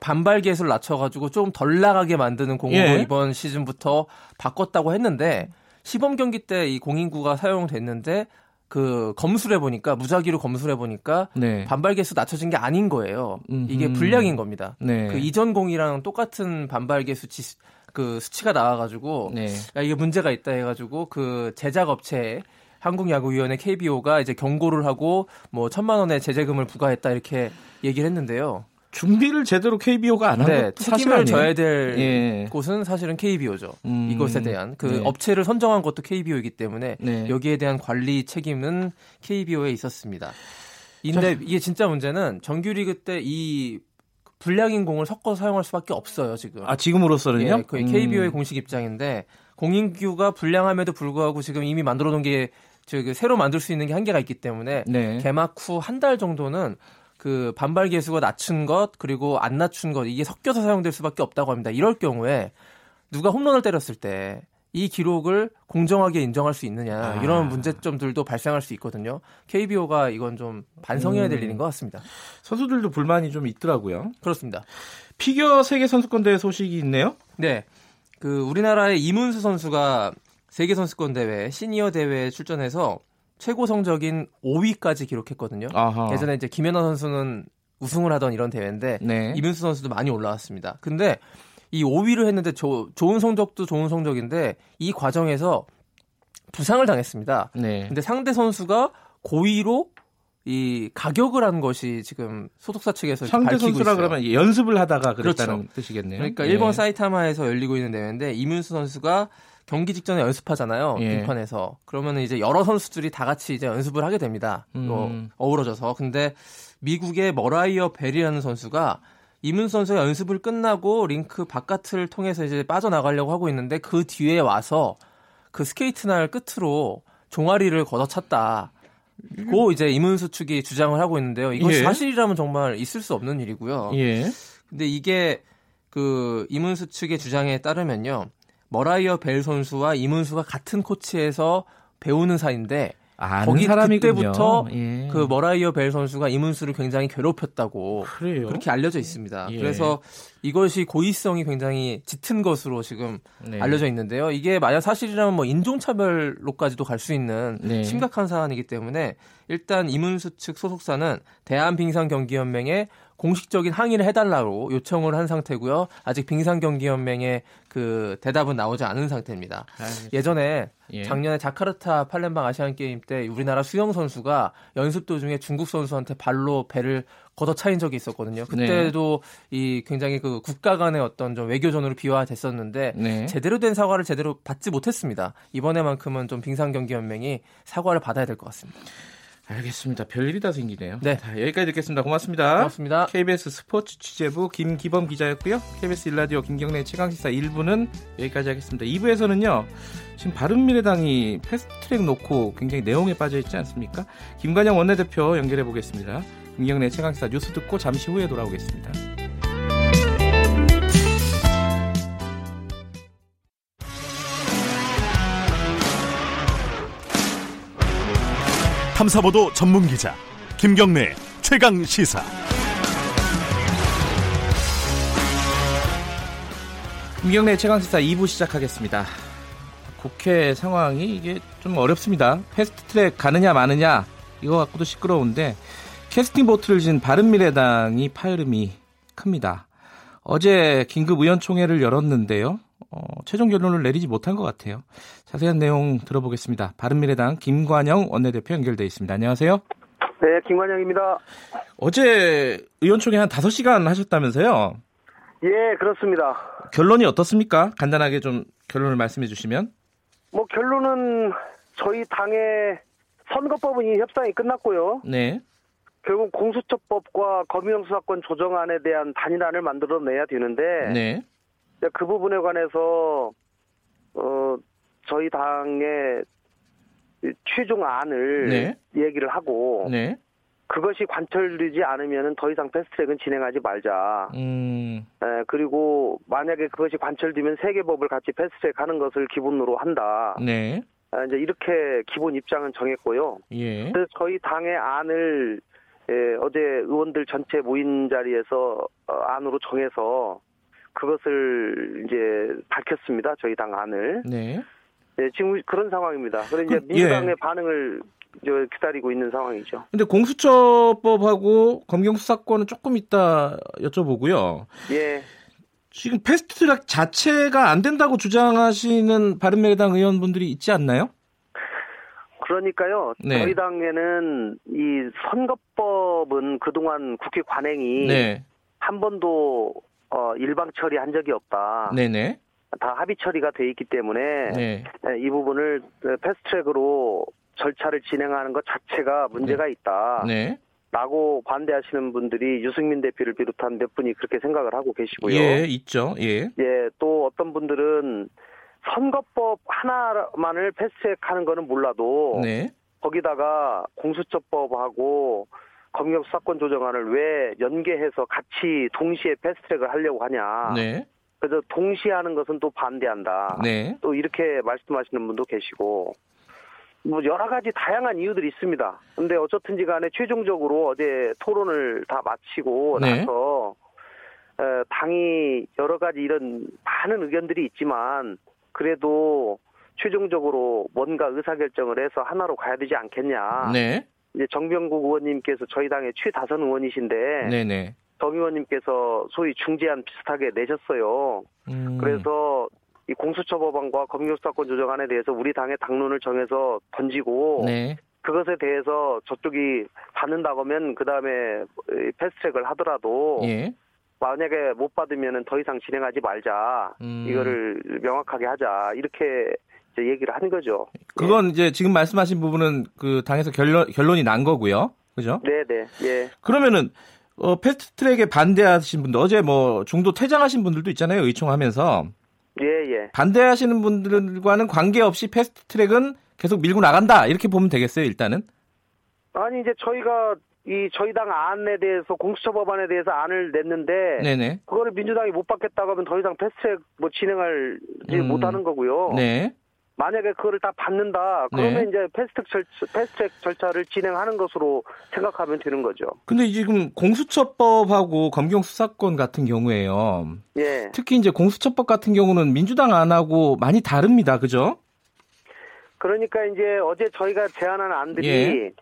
반발 계수를 낮춰가지고 좀 덜 나가게 만드는 공인구 예. 이번 시즌부터 바꿨다고 했는데 시범 경기 때 이 공인구가 사용됐는데 그 검술해 보니까 무작위로 검술해 보니까 네. 반발 개수 낮춰진 게 아닌 거예요. 음흠. 이게 불량인 겁니다. 네. 그 이전 공이랑 똑같은 반발 개수 치, 그 수치가 나와가지고 네. 야, 이게 문제가 있다 해가지고 그 제작 업체 한국야구위원회 KBO가 이제 경고를 하고 뭐 천만 원의 제재금을 부과했다 이렇게 얘기를 했는데요. 준비를 제대로 KBO가 안 한 네, 책임을 져야 될 예. 곳은 사실은 KBO죠. 음. 이것에 대한 그 네. 업체를 선정한 것도 KBO이기 때문에 네. 여기에 대한 관리 책임은 KBO에 있었습니다. 근데 자, 이게 진짜 문제는 정규리그 때 이 불량인 공을 섞어서 사용할 수밖에 없어요 지금. 아 지금으로서는요? 예, 그 음. KBO의 공식 입장인데 공인규가 불량함에도 불구하고 지금 이미 만들어놓은 게 새로 만들 수 있는 게 한계가 있기 때문에 네. 개막 후 한 달 정도는 그 반발 계수가 낮춘 것 그리고 안 낮춘 것 이게 섞여서 사용될 수밖에 없다고 합니다. 이럴 경우에 누가 홈런을 때렸을 때 이 기록을 공정하게 인정할 수 있느냐 아. 이런 문제점들도 발생할 수 있거든요. KBO가 이건 좀 반성해야 될 음. 일인 것 같습니다. 선수들도 불만이 좀 있더라고요. 그렇습니다. 피겨 세계 선수권 대회 소식이 있네요. 네. 그 우리나라의 이문수 선수가 세계 선수권 대회 시니어 대회에 출전해서 최고 성적인 5위까지 기록했거든요. 아하. 예전에 이제 김연아 선수는 우승을 하던 이런 대회인데 네. 이민수 선수도 많이 올라왔습니다. 근데 이 5위를 했는데 조, 좋은 성적도 좋은 성적인데 이 과정에서 부상을 당했습니다. 네. 근데 상대 선수가 고의로 이 가격을 한 것이 지금 소속사 측에서 상대 선수라 그러면 연습을 하다가 그랬다는 그렇죠. 뜻이겠네요. 그러니까 네. 일본 사이타마에서 열리고 있는 대회인데 이문수 선수가 경기 직전에 연습하잖아요. 예. 빙판에서. 그러면 이제 여러 선수들이 다 같이 이제 연습을 하게 됩니다. 음. 어, 어우러져서. 근데 미국의 머라이어 벨이라는 선수가 이문 선수가 연습을 끝나고 링크 바깥을 통해서 이제 빠져나가려고 하고 있는데 그 뒤에 와서 그 스케이트 날 끝으로 종아리를 걷어찼다. 고 이제 임은수 측이 주장을 하고 있는데요. 이것이 예. 사실이라면 정말 있을 수 없는 일이고요. 예. 근데 이게 그 임은수 측의 주장에 따르면요. 머라이어 벨 선수와 임은수가 같은 코치에서 배우는 사이인데 거기 사람이군요. 그때부터 예. 그 머라이어 벨 선수가 임은수를 굉장히 괴롭혔다고 그래요? 그렇게 알려져 있습니다. 예. 그래서 이것이 고의성이 굉장히 짙은 것으로 지금 네. 알려져 있는데요. 이게 만약 사실이라면 뭐 인종차별로까지도 갈 수 있는 네. 심각한 사안이기 때문에 일단 이문수 측 소속사는 대한빙상경기연맹에 공식적인 항의를 해달라고 요청을 한 상태고요. 아직 빙상경기연맹의 그 대답은 나오지 않은 상태입니다. 알겠습니다. 예전에 예. 작년에 자카르타 팔렘방 아시안 게임 때 우리나라 수영 선수가 연습 도중에 중국 선수한테 발로 배를 걷어차인 적이 있었거든요. 네. 그때도 네. 이 굉장히 그 국가 간의 어떤 좀 외교전으로 비화됐었는데 네. 제대로 된 사과를 제대로 받지 못했습니다. 이번에만큼은 좀 빙상경기연맹이 사과를 받아야 될 것 같습니다. 알겠습니다. 별일이 다 생기네요. 네. 자, 여기까지 듣겠습니다. 고맙습니다. 고맙습니다. KBS 스포츠 취재부 김기범 기자였고요. KBS 일라디오 김경래 최강시사 1부는 여기까지 하겠습니다. 2부에서는요. 지금 바른미래당이 패스트트랙 놓고 굉장히 내용에 빠져 있지 않습니까? 김관영 원내대표 연결해 보겠습니다. 김경래 최강시사 뉴스 듣고 잠시 후에 돌아오겠습니다. 탐사보도 전문 기자 김경래 최강 시사. 김경래 최강 시사 2부 시작하겠습니다. 국회 상황이 이게 좀 어렵습니다. 패스트트랙 가느냐 마느냐 이거 갖고도 시끄러운데 캐스팅 보트를 진 바른미래당이 파열음이 큽니다. 어제 긴급 의원총회를 열었는데요. 어, 최종 결론을 내리지 못한 것 같아요. 자세한 내용 들어보겠습니다. 바른미래당 김관영 원내대표 연결돼 있습니다. 안녕하세요. 네, 김관영입니다. 어제 의원총회 한 5시간 하셨다면서요? 예, 그렇습니다. 결론이 어떻습니까? 간단하게 좀 결론을 말씀해 주시면. 뭐 결론은 저희 당의 선거법은 이 협상이 끝났고요. 네. 결국 공수처법과 검경수사권 조정안에 대한 단일안을 만들어내야 되는데 네. 그 부분에 관해서 어 저희 당의 최종안을 네. 얘기를 하고 네. 그것이 관철되지 않으면 더 이상 패스트트랙은 진행하지 말자. 음. 에, 그리고 만약에 그것이 관철되면 세계법을 같이 패스트트랙 하는 것을 기본으로 한다. 네. 에, 이제 이렇게 기본 입장은 정했고요. 예. 그래서 저희 당의 안을 에, 어제 의원들 전체 모인 자리에서 어, 안으로 정해서 그것을 이제 밝혔습니다. 저희 당 안을. 네. 네 지금 그런 상황입니다. 그래 이제 그, 민주당의 예. 반응을 기다리고 있는 상황이죠. 근데 공수처법하고 검경 수사권은 조금 이따 여쭤보고요. 예. 지금 패스트트랙 자체가 안 된다고 주장하시는 바른미래당 의원분들이 있지 않나요? 그러니까요. 네. 저희 당에는 이 선거법은 그동안 국회 관행이 네. 한 번도 어, 일방 처리한 적이 없다. 네네. 다 합의 처리가 돼 있기 때문에 네. 네이 부분을 패스트트랙으로 절차를 진행하는 것 자체가 문제가 네. 있다. 네. 라고 반대하시는 분들이 유승민 대표를 비롯한 몇 분이 그렇게 생각을 하고 계시고요. 예, 있죠. 예. 예, 또 어떤 분들은 선거법 하나만을 패스트트랙 하는 거는 몰라도 네. 거기다가 공수처법하고 검경 수사권 조정안을 왜 연계해서 같이 동시에 패스트트랙을 하려고 하냐. 네. 그래서 동시에 하는 것은 또 반대한다. 네. 또 이렇게 말씀하시는 분도 계시고 뭐 여러 가지 다양한 이유들이 있습니다. 근데 어쨌든지 간에 최종적으로 어제 토론을 다 마치고 네. 나서 당이 여러 가지 이런 많은 의견들이 있지만 그래도 최종적으로 뭔가 의사결정을 해서 하나로 가야 되지 않겠냐. 네. 이제 정병국 의원님께서 저희 당의 최다선 의원이신데 네네. 정 의원님께서 소위 중재안 비슷하게 내셨어요. 음. 그래서 이 공수처법안과 검경수사권 조정안에 대해서 우리 당의 당론을 정해서 던지고 네. 그것에 대해서 저쪽이 받는다고 하면 그 다음에 패스트트랙을 하더라도 예. 만약에 못 받으면 더 이상 진행하지 말자 음. 이거를 명확하게 하자 이렇게 얘기를 한 거죠. 그건 예. 이제 지금 말씀하신 부분은 그 당에서 결론 결론이 난 거고요. 그죠? 네, 네. 예. 그러면은 어, 패스트트랙에 반대하신 분들 어제 뭐 중도 퇴장하신 분들도 있잖아요. 의총하면서. 예, 예. 반대하시는 분들과는 관계없이 패스트트랙은 계속 밀고 나간다. 이렇게 보면 되겠어요, 일단은. 아니 이제 저희가 이 저희 당 안에 대해서 공수처 법안에 대해서 안을 냈는데 네네. 그거를 민주당이 못 받겠다고 하면 더 이상 패스트트랙 뭐 진행을 음. 못 하는 거고요. 네. 만약에 그거를 다 받는다 그러면 네. 이제 패스트 절차, 패스트트랙 절차를 진행하는 것으로 생각하면 되는 거죠. 근데 지금 공수처법하고 검경 수사권 같은 경우에요. 예. 특히 이제 공수처법 같은 경우는 민주당 안 하고 많이 다릅니다. 그죠? 그러니까 이제 어제 저희가 제안한 안들이 예.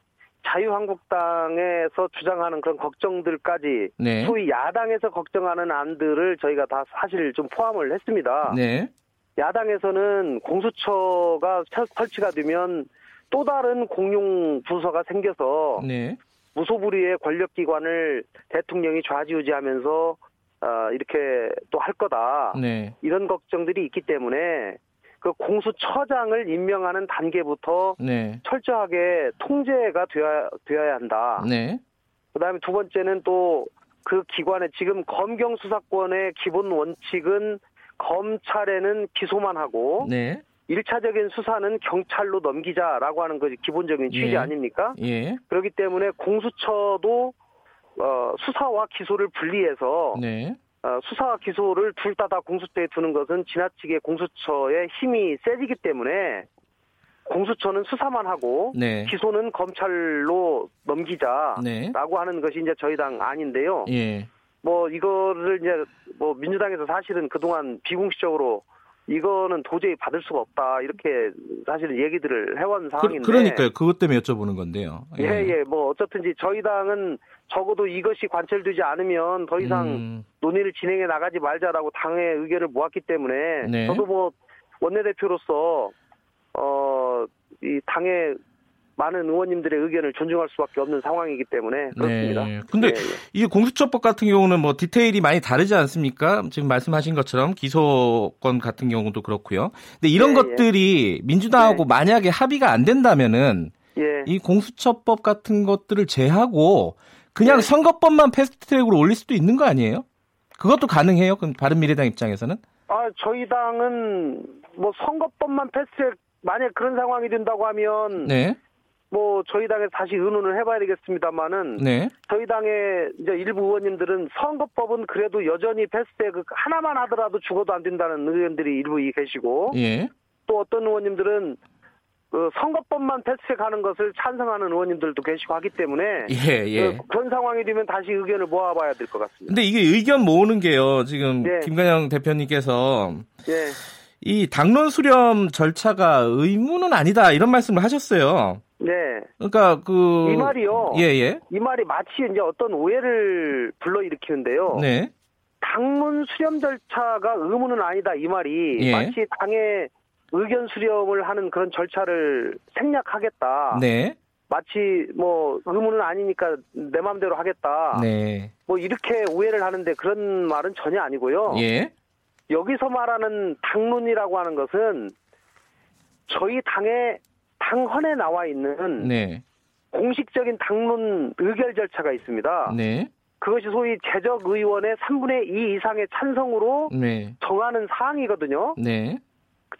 자유한국당에서 주장하는 그런 걱정들까지 네. 소위 야당에서 걱정하는 안들을 저희가 다 사실 좀 포함을 했습니다. 네. 야당에서는 공수처가 설치가 되면 또 다른 공용 부서가 생겨서 네. 무소불위의 권력기관을 대통령이 좌지우지하면서 어, 이렇게 또 할 거다. 네. 이런 걱정들이 있기 때문에 그 공수처장을 임명하는 단계부터 네. 철저하게 통제가 되어야, 되어야 한다. 네. 그다음에 두 번째는 또 그 기관에 지금 검경 수사권의 기본 원칙은 검찰에는 기소만 하고 네. 1차적인 수사는 경찰로 넘기자라고 하는 것이 기본적인 취지 예. 아닙니까? 예. 그렇기 때문에 공수처도 어, 수사와 기소를 분리해서 네. 어, 수사 기소를 둘 다 다 공수처에 두는 것은 지나치게 공수처의 힘이 세지기 때문에 공수처는 수사만 하고 네. 기소는 검찰로 넘기자라고 네. 하는 것이 이제 저희 당 안인데요. 예. 뭐 이거를 이제 뭐 민주당에서 사실은 그동안 비공식적으로 이거는 도저히 받을 수가 없다 이렇게 사실 얘기들을 해온 상황인데 그, 러니까요 그것 때문에 여쭤보는 건데요. 예예 예, 예. 뭐 어쨌든지 저희 당은 적어도 이것이 관철되지 않으면 더 이상 음. 논의를 진행해 나가지 말자라고 당의 의견을 모았기 때문에 네. 저도 뭐 원내대표로서 어 이 당의 많은 의원님들의 의견을 존중할 수밖에 없는 상황이기 때문에 그렇습니다. 네. 근데 예, 예. 이 공수처법 같은 경우는 뭐 디테일이 많이 다르지 않습니까? 지금 말씀하신 것처럼 기소권 같은 경우도 그렇고요. 근데 이런 예, 예. 것들이 민주당하고 네. 만약에 합의가 안 된다면은 예. 이 공수처법 같은 것들을 제하고 그냥 네. 선거법만 패스트트랙으로 올릴 수도 있는 거 아니에요? 그것도 가능해요? 그럼 바른미래당 입장에서는? 아 저희 당은 뭐 선거법만 패스트트랙 만약 그런 상황이 된다고 하면 네. 뭐 저희 당에 다시 의논을 해봐야 되겠습니다만은 네. 저희 당의 이제 일부 의원님들은 선거법은 그래도 여전히 패스트트랙 하나만 하더라도 죽어도 안 된다는 의원들이 일부 계시고 예. 또 어떤 의원님들은 그 선거법만 패스트트랙하는 것을 찬성하는 의원님들도 계시고 하기 때문에 예, 예. 그, 런 상황이 되면 다시 의견을 모아봐야 될 것 같습니다. 근데 이게 의견 모으는 게요. 지금 예. 김관영 대표님께서 예. 이 당론 수렴 절차가 의무는 아니다 이런 말씀을 하셨어요. 네. 그러니까 그 이 말이요. 예, 예. 이 말이 마치 이제 어떤 오해를 불러일으키는데요. 네. 당론 수렴 절차가 의무는 아니다 이 말이 예. 마치 당의 의견 수렴을 하는 그런 절차를 생략하겠다. 네. 마치 뭐 의무는 아니니까 내 마음대로 하겠다. 네. 뭐 이렇게 오해를 하는데 그런 말은 전혀 아니고요. 예. 여기서 말하는 당론이라고 하는 것은 저희 당의 당헌에 나와 있는 네. 공식적인 당론 의결 절차가 있습니다. 네. 그것이 소위 재적 의원의 3분의 2 이상의 찬성으로 네. 정하는 사항이거든요. 네.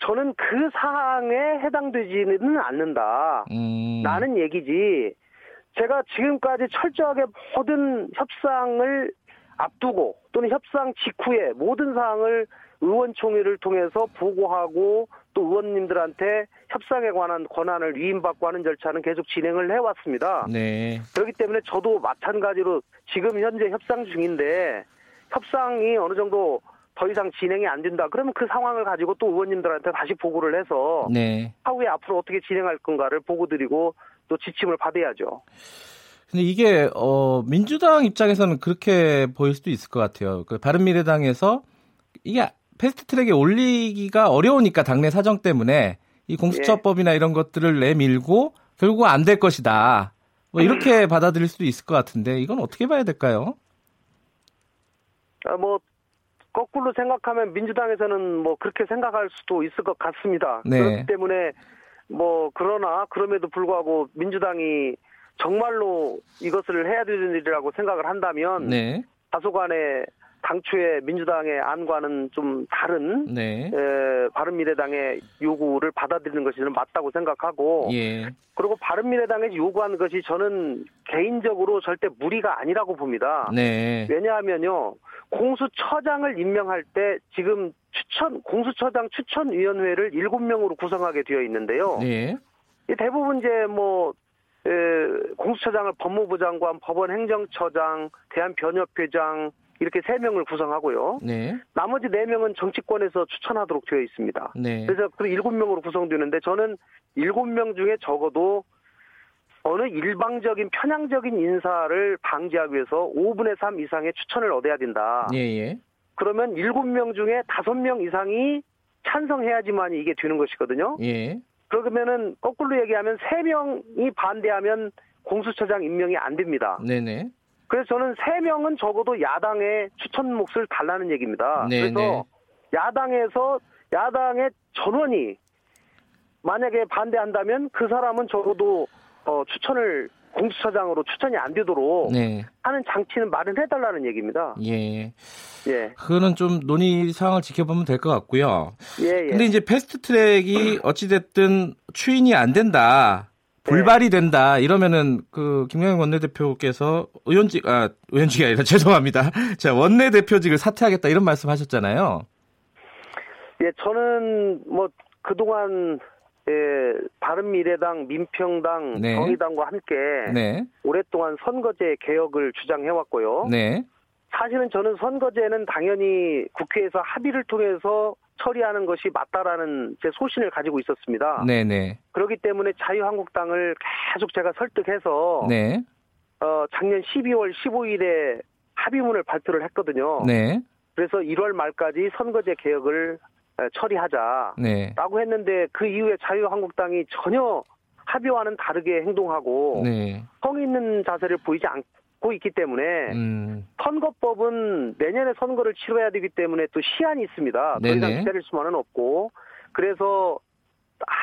저는 그 사항에 해당되지는 않는다. 음. 라는 얘기지. 제가 지금까지 철저하게 모든 협상을 앞두고 또는 협상 직후에 모든 사항을 의원총회를 통해서 보고하고 또 의원님들한테 협상에 관한 권한을 위임받고 하는 절차는 계속 진행을 해왔습니다. 네. 그렇기 때문에 저도 마찬가지로 지금 현재 협상 중인데 협상이 어느 정도 더 이상 진행이 안 된다. 그러면 그 상황을 가지고 또 의원님들한테 다시 보고를 해서 네. 하후에 앞으로 어떻게 진행할 건가를 보고 드리고 또 지침을 받아야죠. 근데 이게 어 민주당 입장에서는 그렇게 보일 수도 있을 것 같아요. 그 바른미래당에서 이게 패스트트랙에 올리기가 어려우니까 당내 사정 때문에 이 공수처법이나 이런 것들을 내밀고 결국 안 될 것이다. 뭐 이렇게 받아들일 수도 있을 것 같은데 이건 어떻게 봐야 될까요? 아, 뭐 거꾸로 생각하면 민주당에서는 뭐 그렇게 생각할 수도 있을 것 같습니다. 네. 그렇기 때문에 뭐 그러나 그럼에도 불구하고 민주당이 정말로 이것을 해야 되는 일이라고 생각을 한다면 네. 다소간의 당초에 민주당의 안과는 좀 다른 네. 에, 바른미래당의 요구를 받아들이는 것이 는 맞다고 생각하고 예. 그리고 바른미래당이 요구한 것이 저는 개인적으로 절대 무리가 아니라고 봅니다. 네. 왜냐하면요 공수처장을 임명할 때 지금 추천 공수처장 추천위원회를 7명으로 구성하게 되어 있는데요. 네. 대부분 이제 뭐 에, 공수처장을 법무부 장관, 법원 행정처장, 대한변협회장 이렇게 세 명을 구성하고요. 네. 나머지 네 명은 정치권에서 추천하도록 되어 있습니다. 네. 그래서 그 일곱 명으로 구성되는데 저는 일곱 명 중에 적어도 어느 일방적인 편향적인 인사를 방지하기 위해서 5분의 3 이상의 추천을 얻어야 된다. 예, 예. 그러면 7명 중에 5명 이상이 찬성해야지만 이게 되는 것이거든요. 예. 그러면은 거꾸로 얘기하면 3명이 반대하면 공수처장 임명이 안 됩니다. 네네. 그래서 저는 3명은 적어도 야당의 추천 몫을 달라는 얘기입니다. 네네. 그래서 야당에서 야당의 전원이 만약에 반대한다면 그 사람은 적어도 어, 추천을 공수처장으로 추천이 안 되도록 네. 하는 장치는 마련해달라는 얘기입니다. 예. 예. 그거는 좀 논의 상황을 지켜보면 될 것 같고요. 예, 예. 근데 이제 패스트 트랙이 어찌됐든 추인이 안 된다. 불발이 된다 이러면은 그 김경영 원내대표께서 의원직 아 의원직이 아니라 죄송합니다. 자 원내대표직을 사퇴하겠다 이런 말씀하셨잖아요. 예, 저는 뭐 그동안 예, 바른미래당, 민평당, 네. 정의당과 함께 네. 오랫동안 선거제 개혁을 주장해왔고요. 네. 사실은 저는 선거제는 당연히 국회에서 합의를 통해서 처리하는 것이 맞다라는 제 소신을 가지고 있었습니다. 네네. 네. 그렇기 때문에 자유한국당을 계속 제가 설득해서 네. 어, 작년 12월 15일에 합의문을 발표를 했거든요. 네. 그래서 1월 말까지 선거제 개혁을 처리하자라고 네. 했는데 그 이후에 자유한국당이 전혀 합의와는 다르게 행동하고 네. 성의 있는 자세를 보이지 않 고 있기 때문에 음. 선거법은 내년에 선거를 치러야 되기 때문에 또 시한이 있습니다. 더 이상 기다릴 수만은 없고 그래서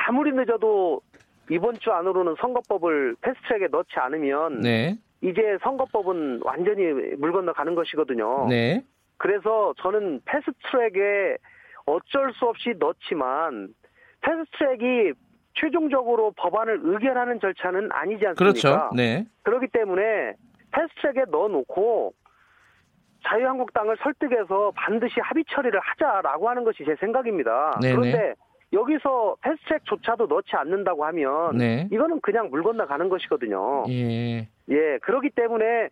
아무리 늦어도 이번 주 안으로는 선거법을 패스트트랙에 넣지 않으면 네. 이제 선거법은 완전히 물 건너가는 것이거든요. 네. 그래서 저는 패스트트랙에 어쩔 수 없이 넣지만 패스트트랙이 최종적으로 법안을 의결하는 절차는 아니지 않습니까? 그렇죠. 네. 그렇기 때문에 패스트트랙에 넣어놓고 자유한국당을 설득해서 반드시 합의 처리를 하자라고 하는 것이 제 생각입니다. 네네. 그런데 여기서 패스트트랙조차도 넣지 않는다고 하면 네. 이거는 그냥 물 건너가는 것이거든요. 예. 예. 그렇기 때문에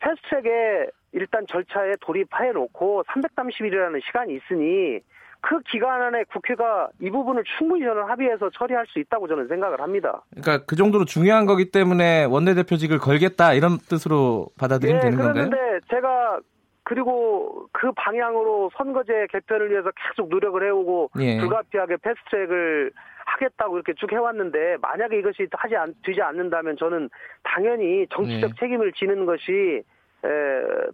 패스트트랙에 일단 절차에 돌입해 놓고 330일이라는 시간이 있으니 그 기간 안에 국회가 이 부분을 충분히 저는 합의해서 처리할 수 있다고 저는 생각을 합니다. 그러니까 그 정도로 중요한 거기 때문에 원내대표직을 걸겠다 이런 뜻으로 받아들이면 네, 되는 건가요? 그런데 제가 그리고 그 방향으로 선거제 개편을 위해서 계속 노력을 해오고 예. 불가피하게 패스트트랙을 하겠다고 이렇게 쭉 해왔는데 만약에 이것이 하지 않, 되지 않는다면 저는 당연히 정치적 예. 책임을 지는 것이 에,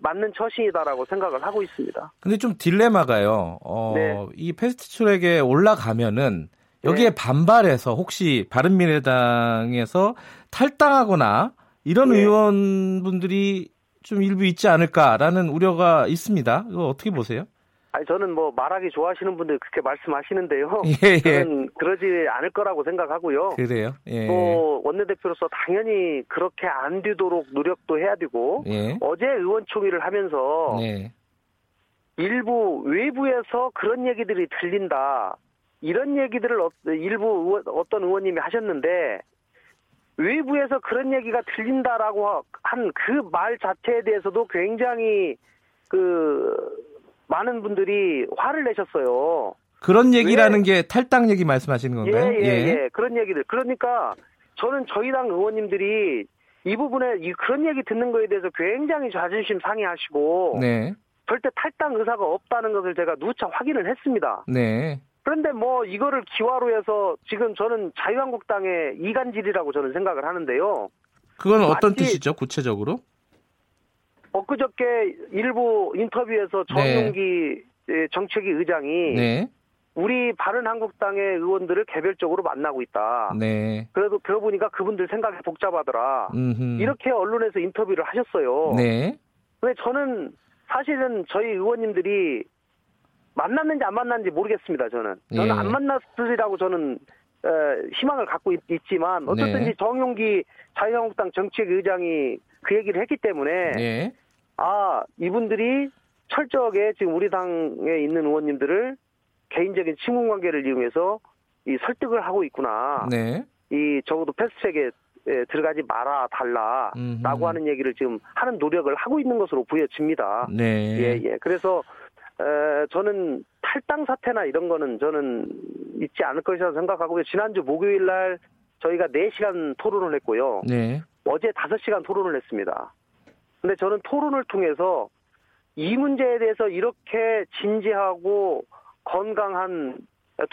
맞는 처신이다라고 생각을 하고 있습니다. 근데 좀 딜레마가요. 어, 네. 이 패스트트랙에 올라가면은 여기에 네. 반발해서 혹시 바른미래당에서 탈당하거나 이런 네. 의원분들이 좀 일부 있지 않을까라는 우려가 있습니다. 이거 어떻게 보세요? 아니 저는 뭐 말하기 좋아하시는 분들 그렇게 말씀하시는데요. 예, 예. 저는 그러지 않을 거라고 생각하고요. 그래요. 예. 또 원내대표로서 당연히 그렇게 안 되도록 노력도 해야 되고 예. 어제 의원총회를 하면서 네. 일부 외부에서 그런 얘기들이 들린다. 이런 얘기들을 어, 일부 의원, 어떤 의원님이 하셨는데 외부에서 그런 얘기가 들린다라고 한 그 말 자체에 대해서도 굉장히 그 많은 분들이 화를 내셨어요. 그런 얘기라는 왜? 게 탈당 얘기 말씀하시는 건가요? 예, 예, 예, 예. 그런 얘기들. 그러니까 저는 저희 당 의원님들이 이 부분에 이 그런 얘기 듣는 거에 대해서 굉장히 자존심 상해하시고 네. 절대 탈당 의사가 없다는 것을 제가 누차 확인을 했습니다. 네. 그런데 뭐 이거를 기화로 해서 지금 저는 자유한국당의 이간질이라고 저는 생각을 하는데요. 그건 어떤 뜻이죠, 구체적으로? 엊그저께 일부 인터뷰에서 정용기 네. 정책위 의장이 네. 우리 바른 한국당의 의원들을 개별적으로 만나고 있다. 네. 그래도 들어보니까 그분들 생각이 복잡하더라. 음흠. 이렇게 언론에서 인터뷰를 하셨어요. 네. 근데 저는 사실은 저희 의원님들이 만났는지 안 만났는지 모르겠습니다. 저는 저는 예. 안 만났으리라고 저는 어, 희망을 갖고 있, 지만 어쨌든지 네. 정용기 자유한국당 정책의장이 그 얘기를 했기 때문에 네. 아 이분들이 철저하게 지금 우리 당에 있는 의원님들을 개인적인 친분 관계를 이용해서 이 설득을 하고 있구나. 네. 이 적어도 패스트트랙에 들어가지 말아 달라라고 하는 얘기를 지금 하는 노력을 하고 있는 것으로 보여집니다. 네. 예, 예. 그래서 에, 저는 탈당 사태나 이런 거는 저는 있지 않을 것이라고 생각하고요. 지난주 목요일 날 저희가 4시간 토론을 했고요. 네. 어제 5시간 토론을 했습니다. 근데 저는 토론을 통해서 이 문제에 대해서 이렇게 진지하고 건강한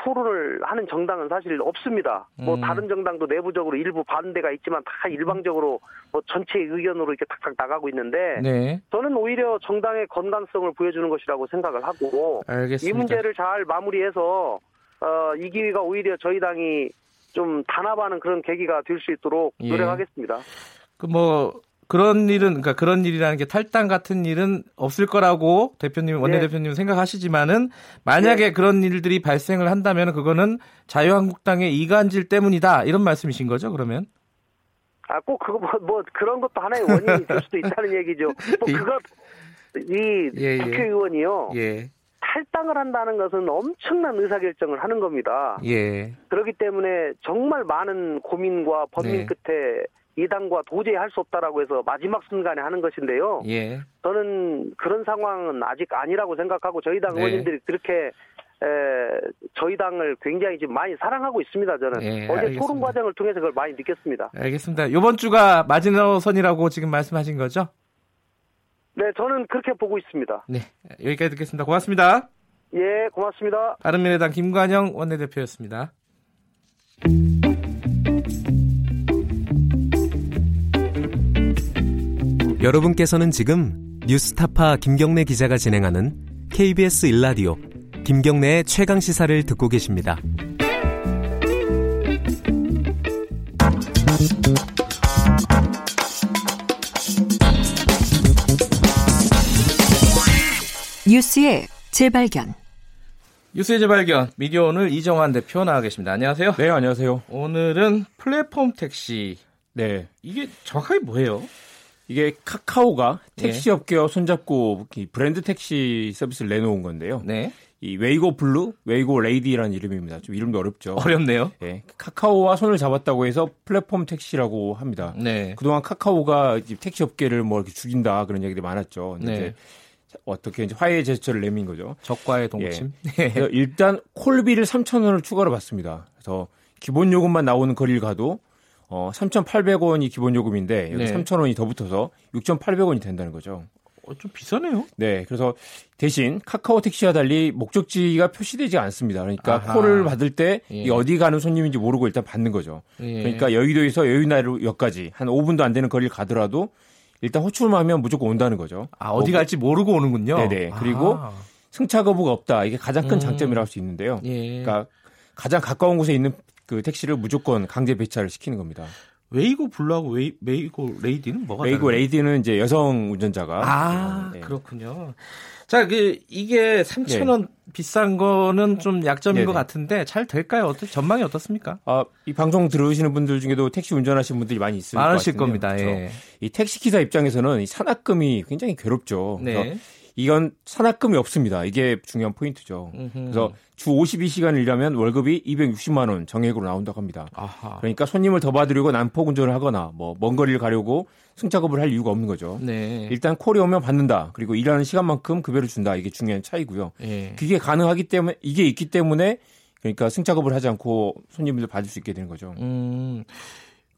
토론을 하는 정당은 사실 없습니다. 뭐 음. 다른 정당도 내부적으로 일부 반대가 있지만 다 일방적으로 뭐 전체 의견으로 이렇게 탁탁 나가고 있는데 네. 저는 오히려 정당의 건강성을 보여주는 것이라고 생각을 하고 알겠습니다. 이 문제를 잘 마무리해서 어, 이 기회가 오히려 저희 당이 좀 단합하는 그런 계기가 될 수 있도록 예. 노력하겠습니다. 그뭐 그런 일은 그러니까 그런 일이라는 게 탈당 같은 일은 없을 거라고 대표님 원내대표님 네. 생각하시지만은 만약에 네. 그런 일들이 발생을 한다면 그거는 자유한국당의 이간질 때문이다 이런 말씀이신 거죠 그러면? 아 꼭 그거 뭐, 뭐 그런 것도 하나의 원인이 될 수도 있다는 얘기죠. 뭐 그것 이 예, 예. 국회의원이요. 예. 탈당을 한다는 것은 엄청난 의사결정을 하는 겁니다. 예. 그렇기 때문에 정말 많은 고민과 범민 네. 끝에 이 당과 도저히 할 수 없다라고 해서 마지막 순간에 하는 것인데요. 예. 저는 그런 상황은 아직 아니라고 생각하고 저희 당 네. 의원님들이 그렇게 에, 저희 당을 굉장히 지금 많이 사랑하고 있습니다. 저는 네, 어제 알겠습니다. 토론 과정을 통해서 그걸 많이 느꼈습니다. 알겠습니다. 이번 주가 마지노선이라고 지금 말씀하신 거죠? 네, 저는 그렇게 보고 있습니다. 네, 여기까지 듣겠습니다. 고맙습니다. 예, 고맙습니다. 바른미래당 김관영 원내대표였습니다. 여러분께서는 지금 뉴스타파 김경래 기자가 진행하는 KBS 일라디오 김경래의 최강 시사를 듣고 계십니다. 뉴스의 재발견. 뉴스의 재발견. 미디어 오늘 이정환 대표 나와 계십니다. 안녕하세요. 네, 안녕하세요. 오늘은 플랫폼 택시. 네. 이게 정확하게 뭐예요? 이게 카카오가 택시 업계와 손잡고 브랜드 택시 서비스를 내놓은 건데요. 네. 이 웨이고 블루, 웨이고 레이디라는 이름입니다. 좀 이름도 어렵죠. 어렵네요. 예. 카카오와 손을 잡았다고 해서 플랫폼 택시라고 합니다. 네. 그동안 카카오가 택시 업계를 뭐 이렇게 죽인다 그런 얘기들이 많았죠. 네. 이제 어떻게 이제 화해 제스처를 내민 거죠. 적과의 동침. 예. 일단 콜비를 3천 원을 추가로 받습니다. 그래서 기본 요금만 나오는 거리를 가도 어, 3,800원이 기본 요금인데 여기 네. 3,000원이 더 붙어서 6,800원이 된다는 거죠. 어, 좀 비싸네요. 네, 그래서 대신 카카오 택시와 달리 목적지가 표시되지 않습니다. 그러니까 아하. 콜을 받을 때 예. 어디 가는 손님인지 모르고 일단 받는 거죠. 예. 그러니까 여의도에서 여의나루역까지 한 5분도 안 되는 거리를 가더라도 일단 호출만 하면 무조건 온다는 거죠. 아, 어디 갈지 모르고 오는군요. 네네. 그리고 아. 승차 거부가 없다. 이게 가장 큰 음. 장점이라고 할 수 있는데요. 예. 그러니까 가장 가까운 곳에 있는 그 택시를 무조건 강제 배차를 시키는 겁니다. 웨이고 블루하고 웨이, 웨이고 레이디는 뭐가 웨이고 다른가요? 레이디는 이제 여성 운전자가 아 네. 그렇군요. 자, 그 이게 3천 원 네. 비싼 거는 좀 약점인 네네. 것 같은데 잘 될까요? 어떻게 전망이 어떻습니까? 아, 이 방송 들으시는 분들 중에도 택시 운전하시는 분들이 많이 있을 많으실 겁니다. 그렇죠? 예. 이 택시 기사 입장에서는 이 산악금이 굉장히 괴롭죠. 네. 이건 산악금이 없습니다. 이게 중요한 포인트죠. 음흠. 그래서 주 52시간을 일하면 월급이 260만 원 정액으로 나온다고 합니다. 아하. 그러니까 손님을 더 받으려고 난폭 운전을 하거나 뭐 먼 거리를 가려고 승차급을 할 이유가 없는 거죠. 네. 일단 콜이 오면 받는다. 그리고 일하는 시간만큼 급여를 준다. 이게 중요한 차이고요. 네. 그게 가능하기 때문에 이게 있기 때문에 그러니까 승차급을 하지 않고 손님들 받을 수 있게 되는 거죠. 음.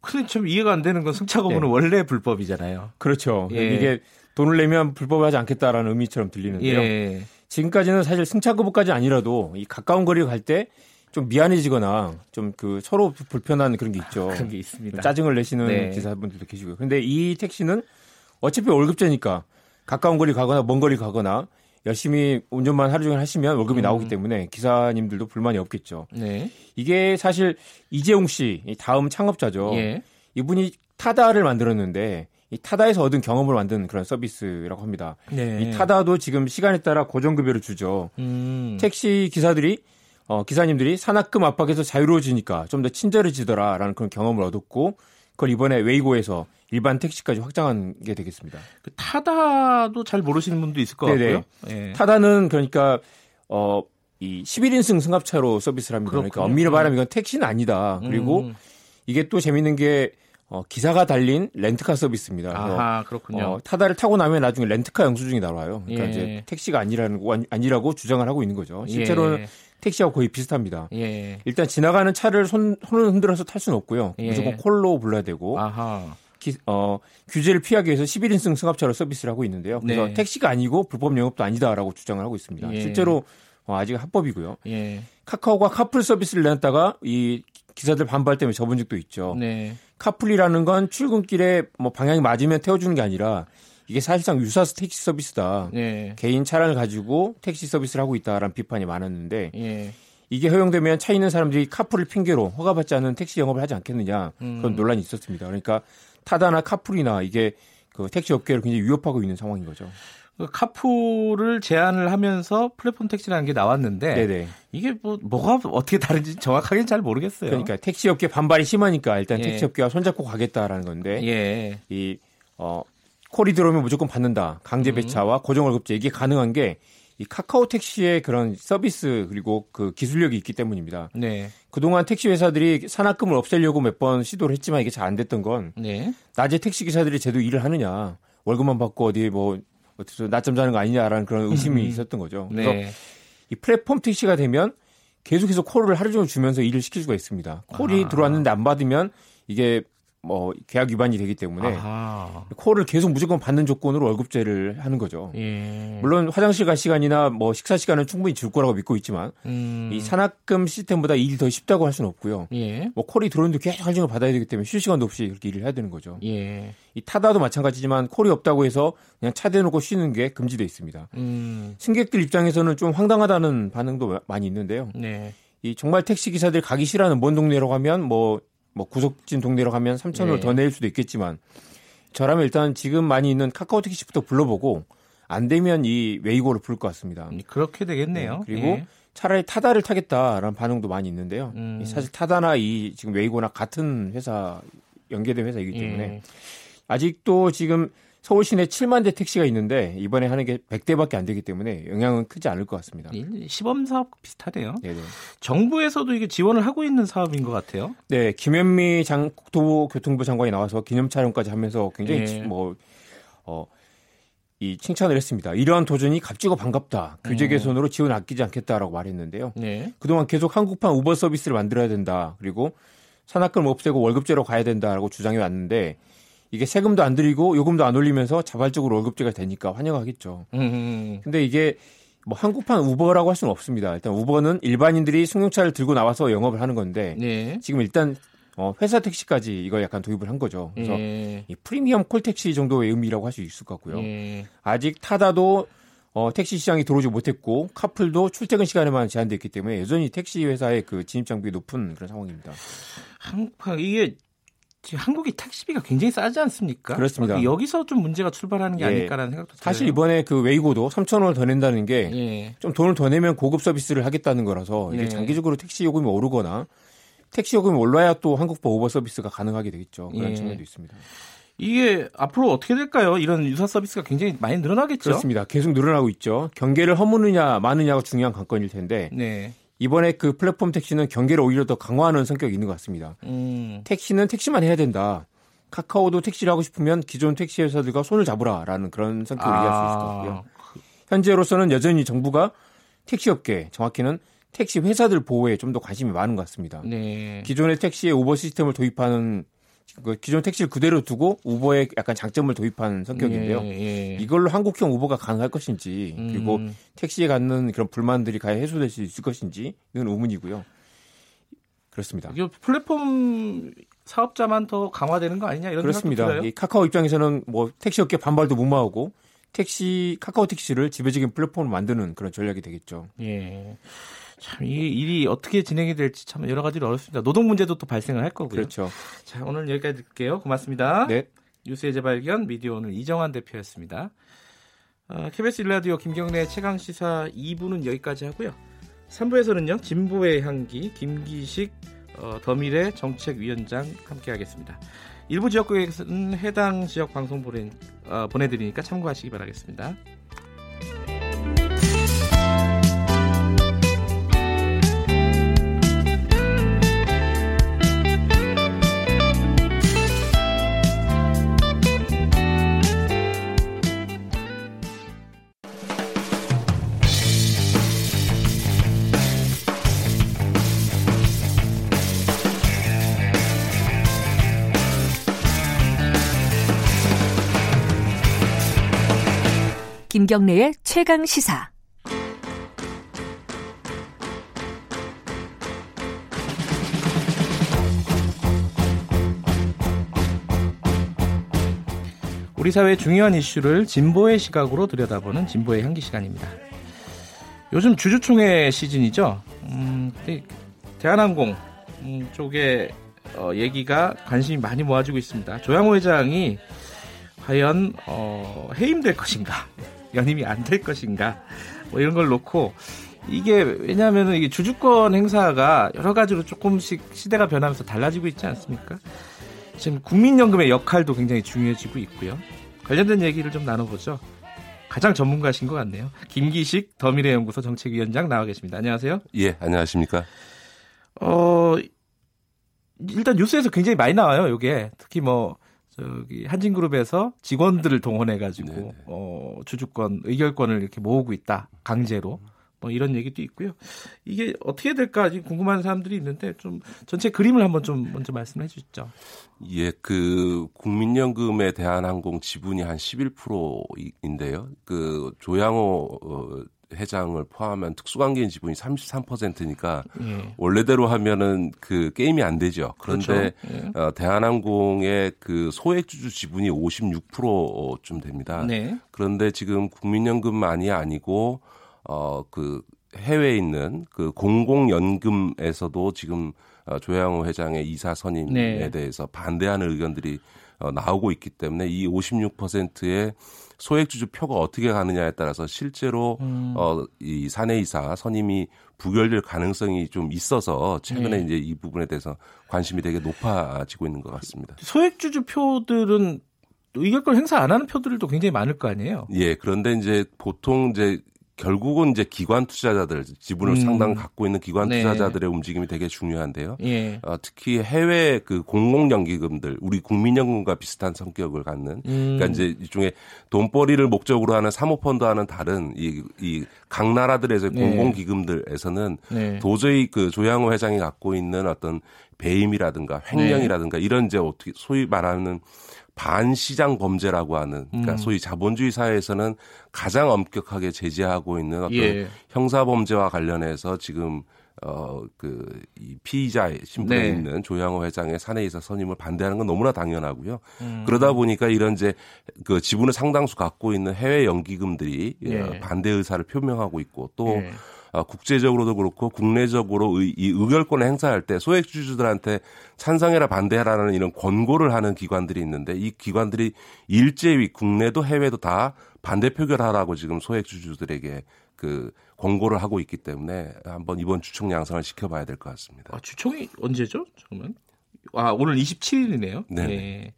근데 좀 이해가 안 되는 건 승차거부는 네. 원래 불법이잖아요. 그렇죠. 예. 이게 돈을 내면 불법하지 않겠다라는 의미처럼 들리는데요. 예. 지금까지는 사실 승차 거부까지 아니라도 이 가까운 거리 갈 때 좀 미안해지거나 좀 그 서로 불편한 그런 게 있죠. 그런 게 있습니다. 짜증을 내시는 네. 기사분들도 계시고요. 근데 이 택시는 어차피 월급제니까 가까운 거리 가거나 먼 거리 가거나 열심히 운전만 하루 종일 하시면 월급이 음. 나오기 때문에 기사님들도 불만이 없겠죠. 네. 이게 사실 이재용 씨 다음 창업자죠. 예. 이분이 타다를 만들었는데 이 타다에서 얻은 경험을 만든 그런 서비스라고 합니다. 네. 이 타다도 지금 시간에 따라 고정급여를 주죠. 음. 택시 기사들이 어, 기사님들이 산악금 압박에서 자유로워지니까 좀 더 친절해지더라라는 그런 경험을 얻었고 그걸 이번에 웨이고에서 일반 택시까지 확장한 게 되겠습니다. 그 타다도 잘 모르시는 분도 있을 것 네네. 같고요. 네. 타다는 그러니까 어, 이 11인승 승합차로 서비스를 합니다. 그러니까 그렇군요. 그러니까 엄밀히 말하면 이건 택시는 아니다. 그리고 음. 이게 또 재밌는 게 어, 기사가 달린 렌트카 서비스입니다. 아, 그렇군요. 어, 타다를 타고 나면 나중에 렌트카 영수증이 나와요. 그러니까 예. 이제 택시가 아니라는 아니라고 주장을 하고 있는 거죠. 실제로는 예. 택시하고 거의 비슷합니다. 예. 일단 지나가는 차를 손, 손을 흔들어서 탈 수는 없고요. 예. 무조건 콜로 불러야 되고. 아하. 기, 어, 규제를 피하기 위해서 11인승 승합차로 서비스를 하고 있는데요. 그래서 네. 택시가 아니고 불법 영업도 아니다라고 주장을 하고 있습니다. 예. 실제로 어, 아직 합법이고요. 예. 카카오가 카풀 서비스를 내놨다가 이 기사들 반발 때문에 접은 적도 있죠. 네. 카풀이라는 건 출근길에 뭐 방향이 맞으면 태워주는 게 아니라 이게 사실상 유사 택시 서비스다. 예. 개인 차량을 가지고 택시 서비스를 하고 있다라는 비판이 많았는데 예. 이게 허용되면 차 있는 사람들이 카풀을 핑계로 허가받지 않은 택시 영업을 하지 않겠느냐 그런 음. 논란이 있었습니다. 그러니까 타다나 카풀이나 이게 그 택시 업계를 굉장히 위협하고 있는 상황인 거죠. 그 카풀을 제한을 하면서 플랫폼 택시라는 게 나왔는데 네네. 이게 뭐 뭐가 어떻게 다른지 정확하게는 잘 모르겠어요. 그러니까 택시 업계 반발이 심하니까 일단 예. 택시 업계와 손잡고 가겠다라는 건데 예. 이 어 콜이 들어오면 무조건 받는다. 강제 음. 배차와 고정 월급제 이게 가능한 게 이 카카오 택시의 그런 서비스 그리고 그 기술력이 있기 때문입니다. 네. 그동안 택시 회사들이 산악금을 없애려고 몇 번 시도를 했지만 이게 잘 안 됐던 건 네. 낮에 택시 기사들이 제대로 일을 하느냐 월급만 받고 어디 뭐 어디서 낮잠 자는 거 아니냐라는 그런 의심이 음. 있었던 거죠. 그래서 네. 이 플랫폼 택시가 되면 계속해서 콜을 하루 종일 주면서 일을 시킬 수가 있습니다. 콜이 아. 들어왔는데 안 받으면 이게 뭐 계약 위반이 되기 때문에 아하. 콜을 계속 무조건 받는 조건으로 월급제를 하는 거죠. 예. 물론 화장실 갈 시간이나 뭐 식사 시간은 충분히 줄 거라고 믿고 있지만 음. 이 산학금 시스템보다 일이 더 쉽다고 할 수는 없고요. 예. 뭐 콜이 들어오는데 계속 할증을 받아야 되기 때문에 쉴 시간도 없이 그렇게 일을 해야 되는 거죠. 예. 이 타다도 마찬가지지만 콜이 없다고 해서 그냥 차 대놓고 쉬는 게 금지돼 있습니다. 음. 승객들 입장에서는 좀 황당하다는 반응도 많이 있는데요. 네. 이 정말 택시 기사들 가기 싫어하는 먼 동네로 가면 뭐 뭐 구석진 동네로 가면 3천 원을 네. 더 낼 수도 있겠지만 저라면 일단 지금 많이 있는 카카오 택시부터 불러보고 안 되면 이 웨이고를 부를 것 같습니다. 음, 그렇게 되겠네요. 네. 그리고 예. 차라리 타다를 타겠다라는 반응도 많이 있는데요. 음. 사실 타다나 이 지금 웨이고나 같은 회사 연계된 회사이기 때문에 예. 아직도 지금 서울 시내 7만 대 택시가 있는데 이번에 하는 게 100대밖에 안 되기 때문에 영향은 크지 않을 것 같습니다. 시범 사업 비슷하네요. 네네. 정부에서도 이게 지원을 하고 있는 사업인 것 같아요. 네, 김현미 장 국토교통부 장관이 나와서 기념 촬영까지 하면서 굉장히 네. 뭐 어, 이 칭찬을 했습니다. 이러한 도전이 값지고 반갑다. 규제 음. 개선으로 지원 아끼지 않겠다라고 말했는데요. 네. 그동안 계속 한국판 우버 서비스를 만들어야 된다. 그리고 산악금 없애고 월급제로 가야 된다라고 주장해 왔는데 이게 세금도 안 들이고 요금도 안 올리면서 자발적으로 월급제가 되니까 환영하겠죠. 음. 근데 이게 뭐 한국판 우버라고 할 수는 없습니다. 일단 우버는 일반인들이 승용차를 들고 나와서 영업을 하는 건데 네. 지금 일단 어, 회사 택시까지 이걸 약간 도입을 한 거죠. 그래서 예. 이 프리미엄 콜 택시 정도의 의미라고 할 수 있을 것 같고요. 예. 아직 타다도 어, 택시 시장이 들어오지 못했고 카풀도 출퇴근 시간에만 제한됐기 때문에 여전히 택시 회사의 그 진입 장벽이 높은 그런 상황입니다. 한국판 이게 지금 한국이 택시비가 굉장히 싸지 않습니까? 그렇습니다. 여기서 좀 문제가 출발하는 게 예. 아닐까라는 생각도 들어요. 사실 이번에 그 웨이고도 3천 원을 더 낸다는 게좀 예. 돈을 더 내면 고급 서비스를 하겠다는 거라서 이게 네. 장기적으로 택시 요금이 오르거나 택시 요금이 올라야 또 한국법 오버 서비스가 가능하게 되겠죠. 그런 예. 측면도 있습니다. 이게 앞으로 어떻게 될까요? 이런 유사 서비스가 굉장히 많이 늘어나겠죠. 그렇습니다. 계속 늘어나고 있죠. 경계를 허무느냐 마느냐가 중요한 관건일 텐데 네. 이번에 그 플랫폼 택시는 경계를 오히려 더 강화하는 성격이 있는 것 같습니다. 음. 택시는 택시만 해야 된다. 카카오도 택시를 하고 싶으면 기존 택시 회사들과 손을 잡으라라는 그런 성격을 아. 이해할 수 있을 것 같고요. 현재로서는 여전히 정부가 택시업계, 정확히는 택시 회사들 보호에 좀 더 관심이 많은 것 같습니다. 네. 기존의 택시에 오버 시스템을 도입하는 그 기존 택시를 그대로 두고 우버에 약간 장점을 도입한 성격인데요. 예, 예. 이걸로 한국형 우버가 가능할 것인지 그리고 음. 택시에 갖는 그런 불만들이 과연 해소될 수 있을 것인지 이건 의문이고요. 그렇습니다. 이게 플랫폼 사업자만 더 강화되는 거 아니냐 이런 그렇습니다. 이 카카오 입장에서는 뭐 택시 업계 반발도 무마하고 택시 카카오 택시를 지배적인 플랫폼을 만드는 그런 전략이 되겠죠. 예. 참, 이 일이 어떻게 진행이 될지 참 여러 가지로 어렵습니다. 노동 문제도 또 발생을 할 거고요. 그렇죠. 자, 오늘 여기까지 드릴게요. 고맙습니다. 네. 뉴스의 재발견 미디어 오늘 이정환 대표였습니다. 어, KBS 일라디오 김경래 최강 시사 2부는 여기까지 하고요. 3부에서는요 진보의 향기 김기식 어, 더미래 정책위원장 함께하겠습니다. 일부 지역국에서는 해당 지역 방송 보내, 어, 보내드리니까 참고하시기 바라겠습니다. 김경래의 최강 시사. 우리 사회의 중요한 이슈를 진보의 시각으로 들여다보는 진보의 향기 시간입니다. 요즘 주주총회 시즌이죠. 음, 대한항공 음, 쪽에 어, 얘기가 관심이 많이 모아지고 있습니다. 조양호 회장이 과연 어, 해임될 것인가 연임이 안 될 것인가 뭐 이런 걸 놓고 이게 왜냐하면 이게 주주권 행사가 여러 가지로 조금씩 시대가 변하면서 달라지고 있지 않습니까? 지금 국민연금의 역할도 굉장히 중요해지고 있고요. 관련된 얘기를 좀 나눠보죠. 가장 전문가신 것 같네요. 김기식 더미래연구소 정책위원장 나와 계십니다. 안녕하세요. 예, 안녕하십니까. 어, 일단 뉴스에서 굉장히 많이 나와요, 이게. 특히 뭐, 저기 한진그룹에서 직원들을 동원해가지고 네네. 어, 주주권 의결권을 이렇게 모으고 있다 강제로 뭐 이런 얘기도 있고요. 이게 어떻게 될까 지금 궁금한 사람들이 있는데 좀 전체 그림을 한번 좀 먼저 말씀해 주시죠. 예, 그 국민연금에 대한 항공 지분이 한 11%인데요. 그 조양호 어, 회장을 포함한 특수관계인 지분이 33%니까 예. 원래대로 하면은 그 게임이 안 되죠. 그런데 그렇죠. 예. 어, 대한항공의 그 소액주주 지분이 56%쯤 됩니다. 네. 그런데 지금 국민연금만이 아니고 어그 해외에 있는 그 공공연금에서도 지금 어, 조양호 회장의 이사 선임에 네. 대해서 반대하는 의견들이 어, 나오고 있기 때문에 이 56%의 소액 주주 표가 어떻게 가느냐에 따라서 실제로 음. 어, 이 사내이사 선임이 부결될 가능성이 좀 있어서 최근에 네. 이제 이 부분에 대해서 관심이 되게 높아지고 있는 것 같습니다. 소액 주주 표들은 의결권 행사 안 하는 표들도 굉장히 많을 거 아니에요? 예, 그런데 이제 보통 이제 결국은 이제 기관 투자자들 지분을 음. 상당 갖고 있는 기관 네. 투자자들의 움직임이 되게 중요한데요. 예. 어, 특히 해외 그 공공연기금들 우리 국민연금과 비슷한 성격을 갖는 음. 그러니까 이제 일종의 돈벌이를 목적으로 하는 사모펀드와는 다른 이, 이 각 나라들에서 네. 공공기금들에서는 네. 도저히 그 조양호 회장이 갖고 있는 어떤 배임이라든가 횡령이라든가 네. 이런 이제 어떻게 소위 말하는 반시장 범죄라고 하는 그러니까 음. 소위 자본주의 사회에서는 가장 엄격하게 제재하고 있는 어떤 예. 형사 범죄와 관련해서 지금 어그이 피의자의 신분에 네. 있는 조양호 회장의 사내이사 선임을 반대하는 건 너무나 당연하고요. 음. 그러다 보니까 이런 이제 그 지분을 상당수 갖고 있는 해외 연기금들이 예. 반대 의사를 표명하고 있고 또 예. 어, 국제적으로도 그렇고 국내적으로 의, 이 의결권을 행사할 때 소액주주들한테 찬성해라 반대하라는 이런 권고를 하는 기관들이 있는데 이 기관들이 일제히 국내도 해외도 다 반대 표결하라고 지금 소액주주들에게 그 권고를 하고 있기 때문에 한번 이번 주총 양상을 지켜봐야 될 것 같습니다. 아, 주총이 언제죠? 잠깐만. 아, 오늘 27일이네요. 네. 네.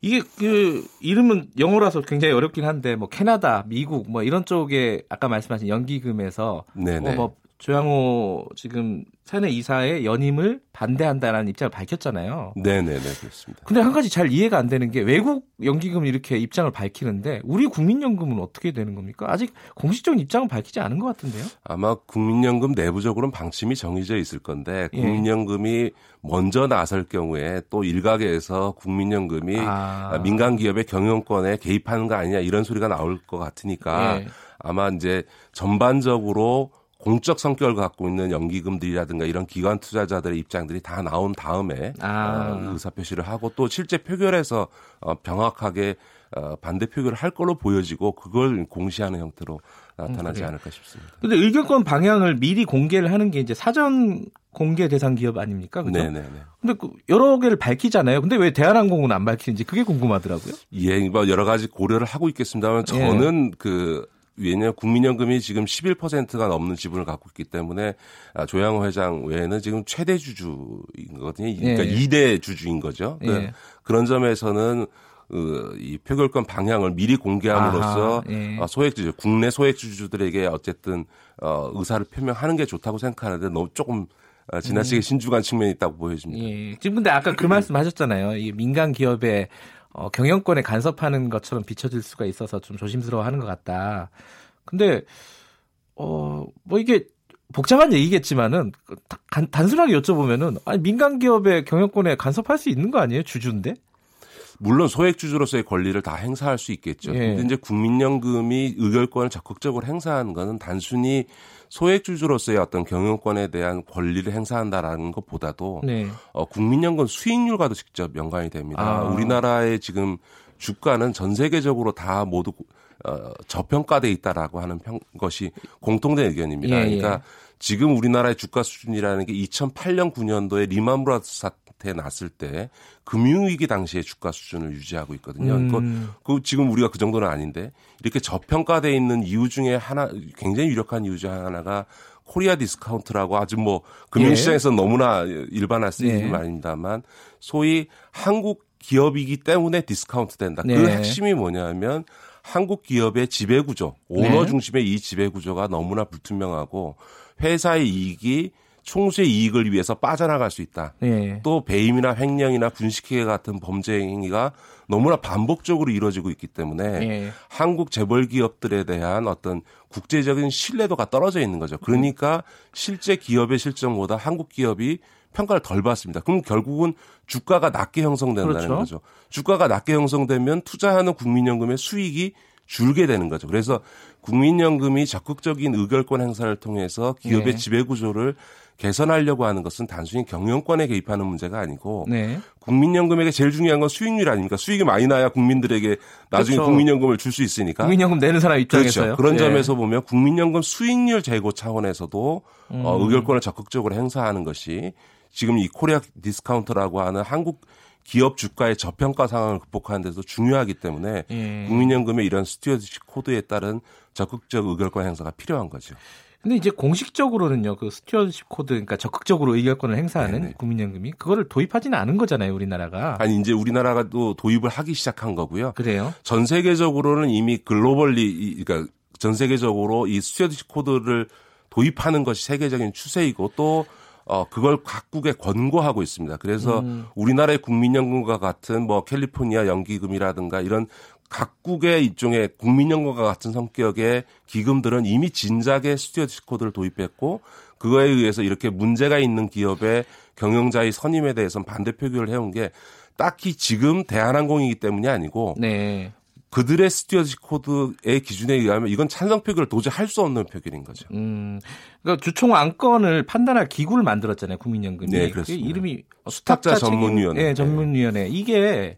이게 그 이름은 영어라서 굉장히 어렵긴 한데 뭐 캐나다, 미국 뭐 이런 쪽에 아까 말씀하신 연기금에서 어, 뭐 조양호 지금 사내 이사의 연임을 반대한다라는 입장을 밝혔잖아요. 네네네 그렇습니다. 근데 한 가지 잘 이해가 안 되는 게 외국 연기금 이렇게 입장을 밝히는데 우리 국민연금은 어떻게 되는 겁니까? 아직 공식적인 입장은 밝히지 않은 것 같은데요. 아마 국민연금 내부적으로는 방침이 정해져 있을 건데 예. 국민연금이 예. 먼저 나설 경우에 또 일각에서 국민연금이 아. 민간 기업의 경영권에 개입하는 거 아니냐 이런 소리가 나올 것 같으니까 예. 아마 이제 전반적으로 공적 성격을 갖고 있는 연기금들이라든가 이런 기관 투자자들의 입장들이 다 나온 다음에 아. 어, 의사 표시를 하고 또 실제 표결에서 어, 명확하게 어, 반대 표결을 할 걸로 보여지고 그걸 공시하는 형태로 나타나지 음, 않을까 싶습니다. 근데 의결권 방향을 미리 공개를 하는 게 이제 사전 공개 대상 기업 아닙니까? 그죠? 네네네. 근데 그 여러 개를 밝히잖아요. 근데 왜 대한항공은 안 밝히는지 그게 궁금하더라고요. 예, 뭐 여러 가지 고려를 하고 있겠습니다만 저는 예. 그 왜냐하면 국민연금이 지금 11%가 넘는 지분을 갖고 있기 때문에 아, 조양호 회장 외에는 지금 최대 주주인 거거든요. 그러니까 예. 2대 주주인 거죠. 그 예. 그런 점에서는 그, 이 표결권 방향을 미리 공개함으로써 아하, 예. 어, 소액주주, 국내 소액주주들에게 어쨌든 어, 의사를 표명하는 게 좋다고 생각하는데 너무 조금 어, 지나치게 음. 신중한 측면이 있다고 보여집니다. 예. 지금 근데 아까 그 말씀 하셨잖아요. 이 민간 기업의 어, 경영권에 간섭하는 것처럼 비춰질 수가 있어서 좀 조심스러워 하는 것 같다. 근데, 어, 뭐 이게 복잡한 얘기겠지만은 단, 단순하게 여쭤보면은 아니 민간 기업의 경영권에 간섭할 수 있는 거 아니에요? 주주인데? 물론 소액주주로서의 권리를 다 행사할 수 있겠죠. 예. 근데 이제 국민연금이 의결권을 적극적으로 행사하는 것은 단순히 소액주주로서의 어떤 경영권에 대한 권리를 행사한다라는 것보다도 네. 어, 국민연금 수익률과도 직접 연관이 됩니다. 아. 우리나라의 지금 주가는 전 세계적으로 다 모두 어, 저평가돼 있다라고 하는 평, 것이 공통된 의견입니다. 예, 예. 그러니까 지금 우리나라의 주가 수준이라는 게 2008년 9년도에 리만 브라더스 사태 났을 때 금융위기 당시의 주가 수준을 유지하고 있거든요. 음. 그, 그 지금 우리가 그 정도는 아닌데 이렇게 저평가돼 있는 이유 중에 하나 굉장히 유력한 이유 중 하나가 Korea discount라고 아주 뭐 금융시장에서 예. 너무나 일반화 쓰이는 예. 말입니다만 소위 한국 기업이기 때문에 discount 된다. 그 네. 그 핵심이 뭐냐면 한국 기업의 지배 구조, 오너 네. 중심의 이 지배 구조가 너무나 불투명하고 회사의 이익이 총수의 이익을 위해서 빠져나갈 수 있다. 네. 또 배임이나 횡령이나 분식회계 같은 범죄 행위가 너무나 반복적으로 이루어지고 있기 때문에 네. 한국 재벌 기업들에 대한 어떤 국제적인 신뢰도가 떨어져 있는 거죠. 그러니까 실제 기업의 실정보다 한국 기업이 평가를 덜 받습니다. 그럼 결국은 주가가 낮게 형성된다는 그렇죠. 거죠. 주가가 낮게 형성되면 투자하는 국민연금의 수익이 줄게 되는 거죠. 그래서 국민연금이 적극적인 의결권 행사를 통해서 기업의 네. 지배 구조를 개선하려고 하는 것은 단순히 경영권에 개입하는 문제가 아니고 네. 국민연금에게 제일 중요한 건 수익률 아닙니까? 수익이 많이 나야 국민들에게 나중에 그렇죠. 국민연금을 줄 수 있으니까. 국민연금 내는 사람 입장에서요. 그렇죠. 그런 네. 점에서 보면 국민연금 수익률 제고 차원에서도 음. 어, 의결권을 적극적으로 행사하는 것이 지금 이 Korea discount라고 하는 한국 기업 주가의 저평가 상황을 극복하는 데서 중요하기 때문에 예. 국민연금의 이런 stewardship code에 따른 적극적 의결권 행사가 필요한 거죠. 근데 이제 공식적으로는요, 그 stewardship code, 그러니까 적극적으로 의결권을 행사하는 네네. 국민연금이 그거를 도입하지는 않은 거잖아요, 우리나라가. 아니 이제 우리나라가 또 도입을 하기 시작한 거고요. 그래요? 전 세계적으로는 이미 globally, 그러니까 전 세계적으로 이 stewardship code를 도입하는 것이 세계적인 추세이고 또 어, 그걸 각국에 권고하고 있습니다. 그래서 음. 우리나라의 국민연금과 같은 뭐 캘리포니아 연기금이라든가 이런 각국의 일종의 국민연금과 같은 성격의 기금들은 이미 진작에 stewardship code를 도입했고 그거에 의해서 이렇게 문제가 있는 기업의 경영자의 선임에 대해서는 반대 표결을 해온 게 딱히 지금 대한항공이기 때문이 아니고 네. 그들의 stewardship code의 기준에 의하면 이건 찬성 표결을 도저히 할 수 없는 표결인 거죠. 음, 그러니까 주총 안건을 판단할 기구를 만들었잖아요. 국민연금이. 네, 그렇습니다. 이름이 수탁자, 전문위원회. 네, 전문위원회. 이게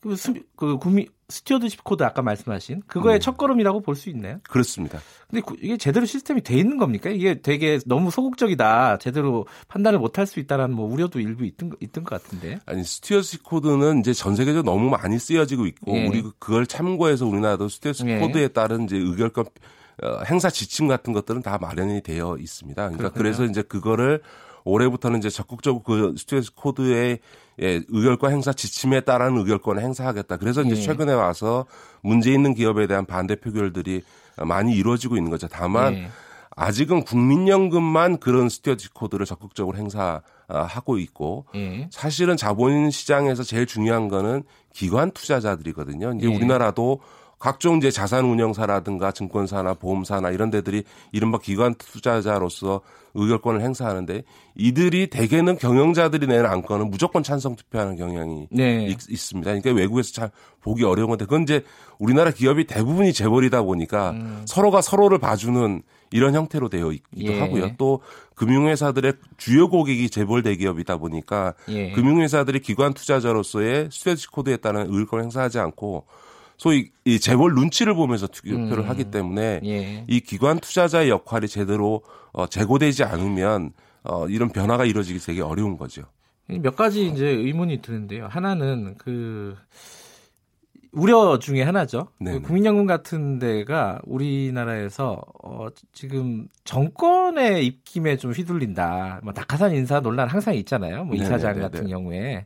그, 수, 그 국민 stewardship code 아까 말씀하신 그거의 음. 첫걸음이라고 볼 수 있나요? 그렇습니다. 근데 이게 제대로 시스템이 돼 있는 겁니까? 이게 되게 너무 소극적이다. 제대로 판단을 못할 수 있다라는 뭐 우려도 일부 있던 있던 것 같은데. 아니 stewardship code는 이제 전 세계적으로 너무 많이 쓰여지고 있고 예. 우리 그걸 참고해서 우리나라도 stewardship 예. code에 따른 이제 의결권 어, 행사 지침 같은 것들은 다 마련이 되어 있습니다. 그러니까 그렇군요. 그래서 이제 그거를 올해부터는 이제 적극적으로 그 stewardship code의 예, 의결권 행사 지침에 따른 의결권을 행사하겠다. 그래서 이제 예. 최근에 와서 문제 있는 기업에 대한 반대 표결들이 많이 이루어지고 있는 거죠. 다만 예. 아직은 국민연금만 그런 스튜어디 코드를 적극적으로 행사하고 있고 예. 사실은 자본 시장에서 제일 중요한 거는 기관 투자자들이거든요. 이제 예. 우리나라도 각종 이제 자산 운영사라든가 증권사나 보험사나 이런 데들이 이른바 기관 투자자로서 의결권을 행사하는데 이들이 대개는 경영자들이 내는 안건은 무조건 찬성 투표하는 경향이 네. 있, 습니다 그러니까 외국에서 잘 보기 어려운 건데 그건 이제 우리나라 기업이 대부분이 재벌이다 보니까 음. 서로가 서로를 봐주는 이런 형태로 되어 있기도 예. 하고요. 또 금융회사들의 주요 고객이 재벌 대기업이다 보니까 예. 금융회사들이 기관 투자자로서의 스트레지 코드에 따른 의결권을 행사하지 않고 소위 이 재벌 눈치를 보면서 투표를 음. 하기 때문에 예. 이 기관 투자자의 역할이 제대로 어, 제고되지 않으면 어, 이런 변화가 이루어지기 되게 어려운 거죠. 몇 가지 이제 의문이 드는데요. 하나는 그 우려 중에 하나죠. 그 국민연금 같은 데가 우리나라에서 어, 지금 정권의 입김에 좀 휘둘린다. 뭐 낙하산 인사 논란 항상 있잖아요. 뭐 이사장. 같은 경우에.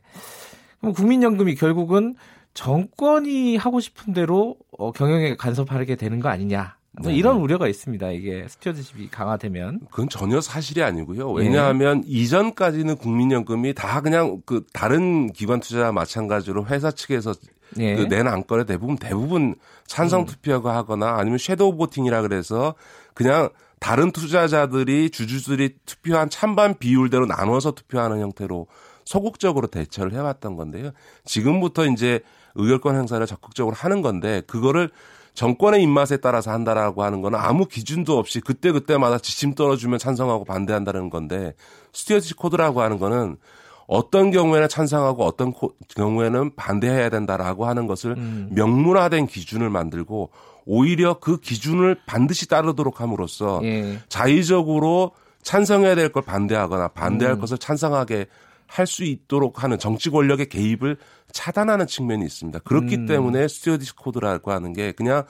그럼 국민연금이 결국은 정권이 하고 싶은 대로 어, 경영에 간섭하게 되는 거 아니냐. 뭐 이런 우려가 있습니다. 이게 stewardship이 강화되면. 그건 전혀 사실이 아니고요. 왜냐하면 네. 이전까지는 국민연금이 다 그냥 그 다른 기관 투자자와 마찬가지로 회사 측에서 네. 그 낸 안건에 대부분 대부분 찬성 음. 투표가 하거나 아니면 shadow voting이라 그래서 그냥 다른 투자자들이 주주들이 투표한 찬반 비율대로 나눠서 투표하는 형태로 소극적으로 대처를 해왔던 건데요. 지금부터 이제 의결권 행사를 적극적으로 하는 건데 그거를 정권의 입맛에 따라서 한다라고 하는 거는 아무 기준도 없이 그때 그때마다 지침 떨어주면 찬성하고 반대한다는 건데 스튜어지 코드라고 하는 거는 어떤 경우에는 찬성하고 어떤 경우에는 반대해야 된다라고 하는 것을 음. 명문화된 기준을 만들고 오히려 그 기준을 반드시 따르도록 함으로써 예. 자의적으로 찬성해야 될 걸 반대하거나 반대할 음. 것을 찬성하게 할 수 있도록 하는 정치 권력의 개입을 차단하는 측면이 있습니다. 그렇기 음. 때문에 stewardship code라고 하는 게 그냥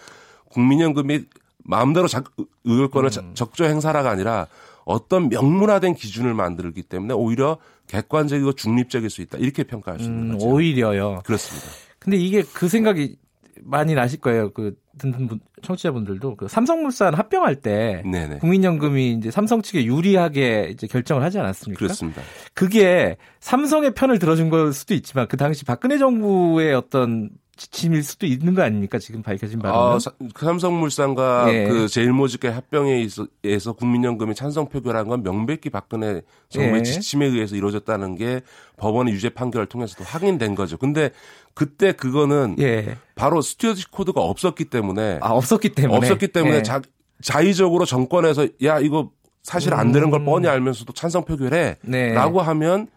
국민연금이 마음대로 자, 의결권을 음. 적극 행사하라가 아니라 어떤 명문화된 기준을 만들기 때문에 오히려 객관적이고 중립적일 수 있다 이렇게 평가할 수 있는 음, 거죠. 오히려요. 그렇습니다. 근데 이게 그 생각이 많이 나실 거예요. 그 듣는 분, 청취자분들도 그 삼성물산 합병할 때 네네. 국민연금이 이제 삼성 측에 유리하게 이제 결정을 하지 않았습니까? 그렇습니다. 그게 삼성의 편을 들어준 걸 수도 있지만 그 당시 박근혜 정부의 어떤 지침일 수도 있는 거 아닙니까? 지금 밝혀진 바는. 아, 그 삼성물산과 예. 그 제일모직의 합병에 의해서 국민연금이 찬성 표결한 건 명백히 박근혜 정부의 예. 지침에 의해서 이루어졌다는 게 법원의 유죄 판결을 통해서도 확인된 거죠. 근데 그때 그거는 예. 바로 스튜어디 코드가 없었기 때문에 아, 없었기 때문에 없었기 때문에 예. 자, 자의적으로 정권에서 야 이거 사실 안 되는 걸 음. 뻔히 알면서도 찬성 표결해라고 네. 하면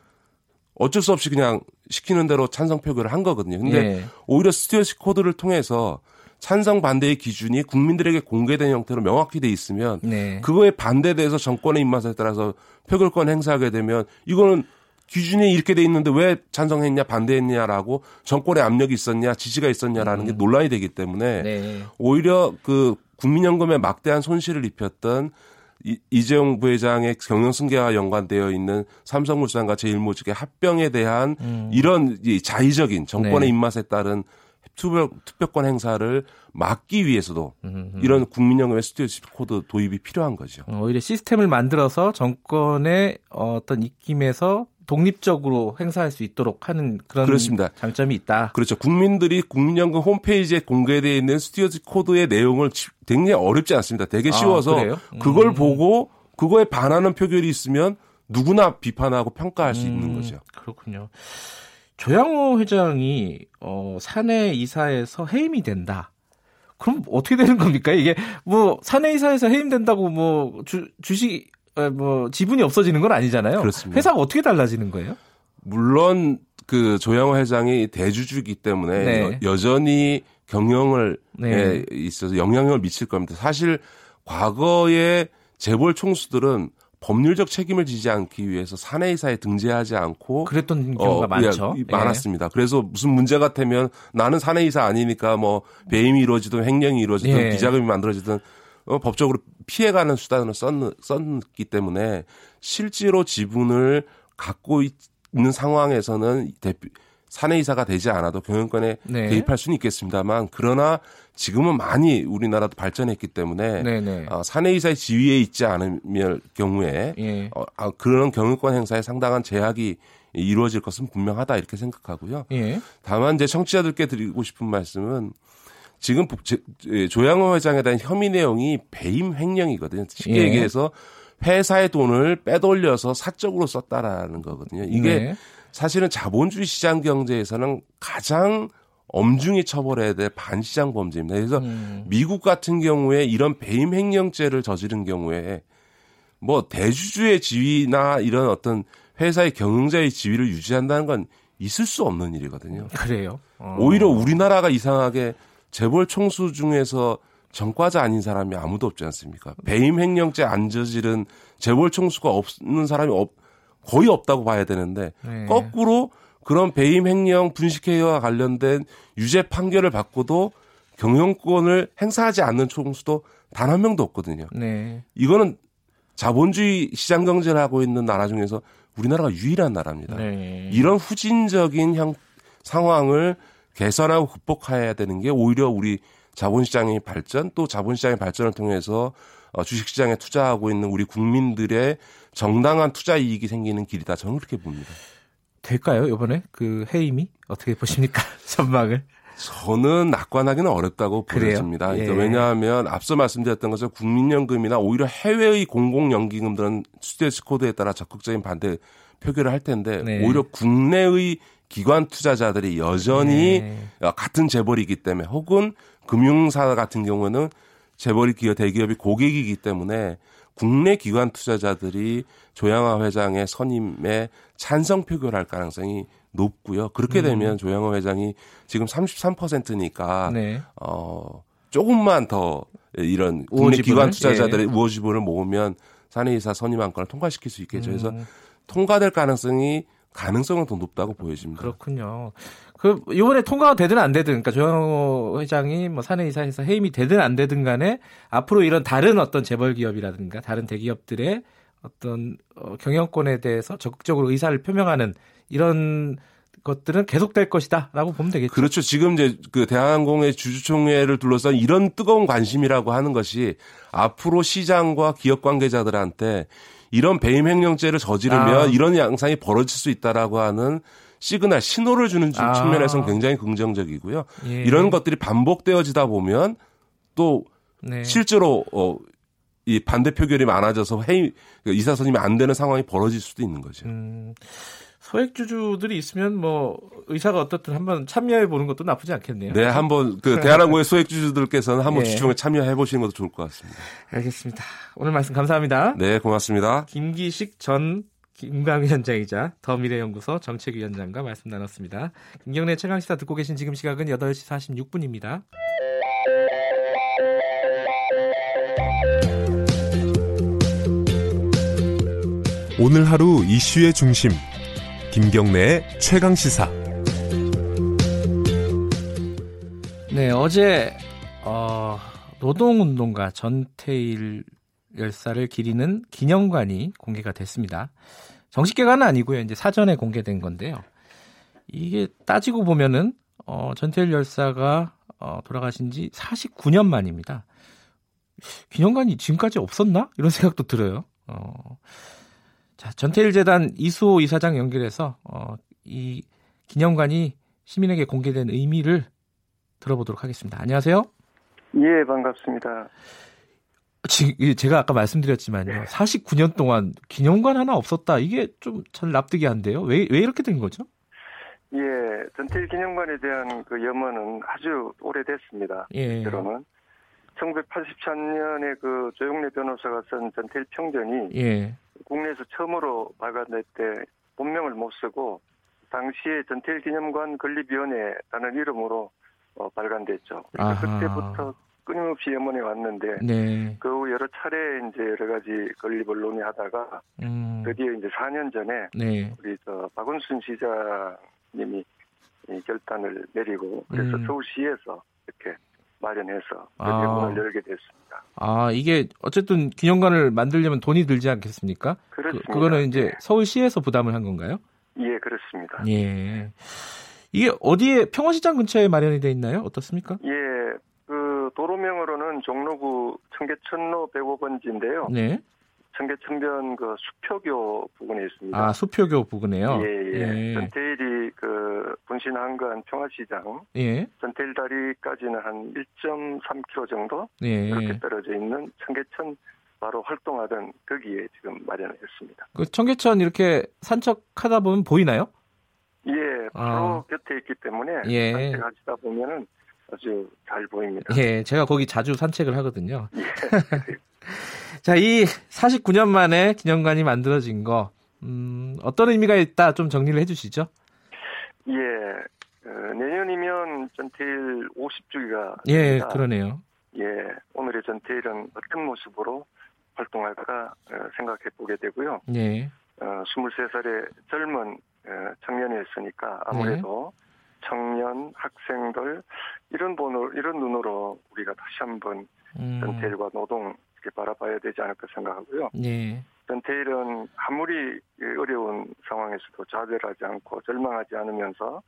어쩔 수 없이 그냥 시키는 대로 찬성 표결을 한 거거든요. 근데 예. 오히려 스튜어시 코드를 통해서 찬성 반대의 기준이 국민들에게 공개된 형태로 명확히 돼 있으면 네. 그거에 반대돼서 정권의 입맛에 따라서 표결권 행사하게 되면 이거는 기준이 이렇게 돼 있는데 왜 찬성했냐 반대했냐라고 정권의 압력이 있었냐 지지가 있었냐라는 음. 게 논란이 되기 때문에 네. 오히려 그 국민연금에 막대한 손실을 입혔던 이, 재용 부회장의 경영 승계와 연관되어 있는 삼성물산과 제일모직의 합병에 대한 음. 이런 자의적인 정권의 네. 입맛에 따른 투표, 투표권 행사를 막기 위해서도 음흠. 이런 국민연금의 stewardship code 도입이 필요한 거죠. 어, 오히려 시스템을 만들어서 정권의 어떤 입김에서 독립적으로 행사할 수 있도록 하는 그런 그렇습니다. 장점이 있다. 그렇죠. 국민들이 국민연금 홈페이지에 공개되어 있는 stewardship code의 내용을 굉장히 어렵지 않습니다. 되게 아, 쉬워서 아, 음. 그걸 보고 그거에 반하는 표결이 있으면 누구나 비판하고 평가할 수 음, 있는 거죠. 그렇군요. 조양호 회장이 어, 사내 이사에서 해임이 된다. 그럼 어떻게 되는 겁니까? 이게 뭐 사내 이사에서 해임된다고 뭐 주, 주식 어, 뭐 지분이 없어지는 건 아니잖아요. 그렇습니다. 회사가 어떻게 달라지는 거예요? 물론 그 조양호 회장이 대주주이기 때문에 네. 여 전히 경영을 네. 있어서 영향을 미칠 겁니다. 사실 과거에 재벌 총수들은 법률적 책임을 지지 않기 위해서 사내이사에 등재하지 않고 그랬던 경우가 어, 많죠. 예, 많았습니다. 예. 그래서 무슨 문제 같으면 나는 사내이사 아니니까 뭐 배임이 이루어지든 횡령이 이루어지든 예. 비자금이 만들어지든 어, 법적으로 피해가는 수단을 썼, 썼기 때문에 실제로 지분을 갖고 있 는 상황에서는 대표, 사내이사가 되지 않아도 경영권에 네. 개입할 수는 있겠습니다만 그러나 지금은 많이 우리나라도 발전했기 때문에 네, 네. 어, 사내이사의 지위에 있지 않으면 경우에 예. 어, 아, 그런 경영권 행사에 상당한 제약이 이루어질 것은 분명하다 이렇게 생각하고요. 예. 다만 이제 청취자들께 드리고 싶은 말씀은 지금 예, 조양호 회장에 대한 혐의 내용이 배임 횡령이거든요. 쉽게 예. 얘기해서 회사의 돈을 빼돌려서 사적으로 썼다라는 거거든요. 이게 네. 사실은 자본주의 시장 경제에서는 가장 엄중히 처벌해야 될 반시장 범죄입니다. 그래서 음. 미국 같은 경우에 이런 배임 횡령죄를 저지른 경우에 뭐 대주주의 지위나 이런 어떤 회사의 경영자의 지위를 유지한다는 건 있을 수 없는 일이거든요. 그래요. 어. 오히려 우리나라가 이상하게 재벌 총수 중에서 전과자 아닌 사람이 아무도 없지 않습니까? 배임 횡령죄 안 저지른 재벌 총수가 없는 사람이 없, 거의 없다고 봐야 되는데 네. 거꾸로 그런 배임 횡령 분식회의와 관련된 유죄 판결을 받고도 경영권을 행사하지 않는 총수도 단 한 명도 없거든요. 네. 이거는 자본주의 시장 경제를 하고 있는 나라 중에서 우리나라가 유일한 나라입니다. 네. 이런 후진적인 형, 상황을 개선하고 극복해야 되는 게 오히려 우리 자본시장의 발전 또 자본시장의 발전을 통해서 어, 주식시장에 투자하고 있는 우리 국민들의 정당한 투자 이익이 생기는 길이다. 저는 그렇게 봅니다. 될까요? 이번에 그 해임이 어떻게 보십니까? 전망을? 저는 낙관하기는 어렵다고 보여집니다. 그러니까 예. 왜냐하면 앞서 말씀드렸던 것처럼 국민연금이나 오히려 해외의 공공연기금들은 stewardship code에 따라 적극적인 반대 표결을 할 텐데 네. 오히려 국내의 기관 투자자들이 여전히 네. 같은 재벌이기 때문에 혹은 금융사 같은 경우는 재벌이 기업 대기업이 고객이기 때문에 국내 기관 투자자들이 조양화 회장의 선임에 찬성 표결할 가능성이 높고요. 그렇게 음. 되면 음. 조양호 회장이 지금 33%니까 네. 어 조금만 더 이런 국내 기관 투자자들의 예. 우호 지분을 모으면 사내이사 선임 안건을 통과시킬 수 있겠죠. 그래서 음. 통과될 가능성이 가능성은 더 높다고 보여집니다. 그렇군요. 그 이번에 통과가 되든 안 되든, 그러니까 조영호 회장이 뭐 사내 이사에서 해임이 되든 안 되든 간에 앞으로 이런 다른 어떤 재벌 기업이라든가 다른 대기업들의 어떤 어, 경영권에 대해서 적극적으로 의사를 표명하는 이런 것들은 계속될 것이다라고 보면 되겠죠. 그렇죠. 지금 이제 그 대한항공의 주주총회를 둘러싼 이런 뜨거운 관심이라고 하는 것이 앞으로 시장과 기업 관계자들한테 이런 배임 횡령죄를 저지르면 아. 이런 양상이 벌어질 수 있다라고 하는 시그널 신호를 주는 아. 측면에서는 굉장히 긍정적이고요. 예. 이런 것들이 반복되어지다 보면 또 네. 실제로 어, 이 반대 표결이 많아져서 회의 그 이사 선임이 안 되는 상황이 벌어질 수도 있는 거죠. 음. 소액주주들이 있으면 뭐 의사가 어떻든 한번 참여해 보는 것도 나쁘지 않겠네요. 네, 한번 그 대한항공의 소액주주들께서는 한번 네. 주총에 참여해 보시는 것도 좋을 것 같습니다. 알겠습니다. 오늘 말씀 감사합니다. 네, 고맙습니다. 김기식 전 김강위원장이자 더미래연구소 정책위원장과 말씀 나눴습니다. 김경래 최강시사 듣고 계신 지금 시각은 8시 46분입니다. 오늘 하루 이슈의 중심 김경래의 최강 시사. 네, 어제 어, 노동운동가 전태일 열사를 기리는 기념관이 공개가 됐습니다. 정식 개관은 아니고요. 이제 사전에 공개된 건데요. 이게 따지고 보면은 어, 전태일 열사가 어, 돌아가신 지 49년 만입니다. 기념관이 지금까지 없었나? 이런 생각도 들어요. 어, 자, 전태일 재단 이수호 이사장 연결해서 어, 이 기념관이 시민에게 공개된 의미를 들어보도록 하겠습니다. 안녕하세요. 예, 반갑습니다. 지금 제가 아까 말씀드렸지만요. 49년 동안 기념관 하나 없었다. 이게 좀 잘 납득이 안 돼요. 왜, 왜 이렇게 된 거죠? 예, 전태일 기념관에 대한 그 염원은 아주 오래됐습니다. 예. 실제로는 1983년에 그 조용래 변호사가 쓴 전태일 평전이 예. 국내에서 처음으로 발간될 때 본명을 못 쓰고 당시에 전태일 기념관 건립위원회라는 이름으로 어, 발간됐죠. 그래서 그때부터 끊임없이 염원에 왔는데 네. 그 여러 차례 이제 여러 가지 건립을 논의하다가 음. 드디어 이제 4년 전에 네. 우리 저 박원순 시장님이 결단을 내리고 그래서 음. 서울시에서 이렇게 마련해서 아. 문을 열게 됐습니다. 아 이게 어쨌든 기념관을 만들려면 돈이 들지 않겠습니까? 그렇습니다. 그, 거는 이제 네. 서울시에서 부담을 한 건가요? 예, 그렇습니다. 예. 이게 어디에 평화시장 근처에 마련이 돼 있나요? 어떻습니까? 예, 그 도로명으로는 종로구 청계천로 105번지인데요. 네. 청계천변 그 수표교 부근에 있습니다. 아, 수표교 부근에요? 예, 예. 예. 전태일이 그 분신 한간 평화시장. 예. 전태일 다리까지는 한 1.3km 정도. 예. 그렇게 떨어져 있는 청계천 바로 활동하던 거기에 지금 마련했습니다. 그 청계천 이렇게 산책하다 보면 보이나요? 예, 바로 아. 곁에 있기 때문에 예. 산책하시다 보면은 아주 잘 보입니다. 예, 제가 거기 자주 산책을 하거든요. 예. 자, 이 49년 만에 기념관이 만들어진 거, 음, 어떤 의미가 있다 좀 정리를 해 주시죠. 예. 어, 내년이면 전태일 50주기가 예, 됩니다. 그러네요. 예, 오늘의 전태일은 어떤 모습으로 활동할까 어, 생각해 보게 되고요. 예. 어, 23살의 젊은 어, 청년이었으니까 아무래도 네. 청년, 학생들 이런 번호 이런 눈으로 우리가 다시 한번 음. 전태일과 노동 이렇게 바라봐야 되지 않을까 생각하고요. 네. 전태일은 아무리 어려운 상황에서도 좌절하지 않고 절망하지 않으면서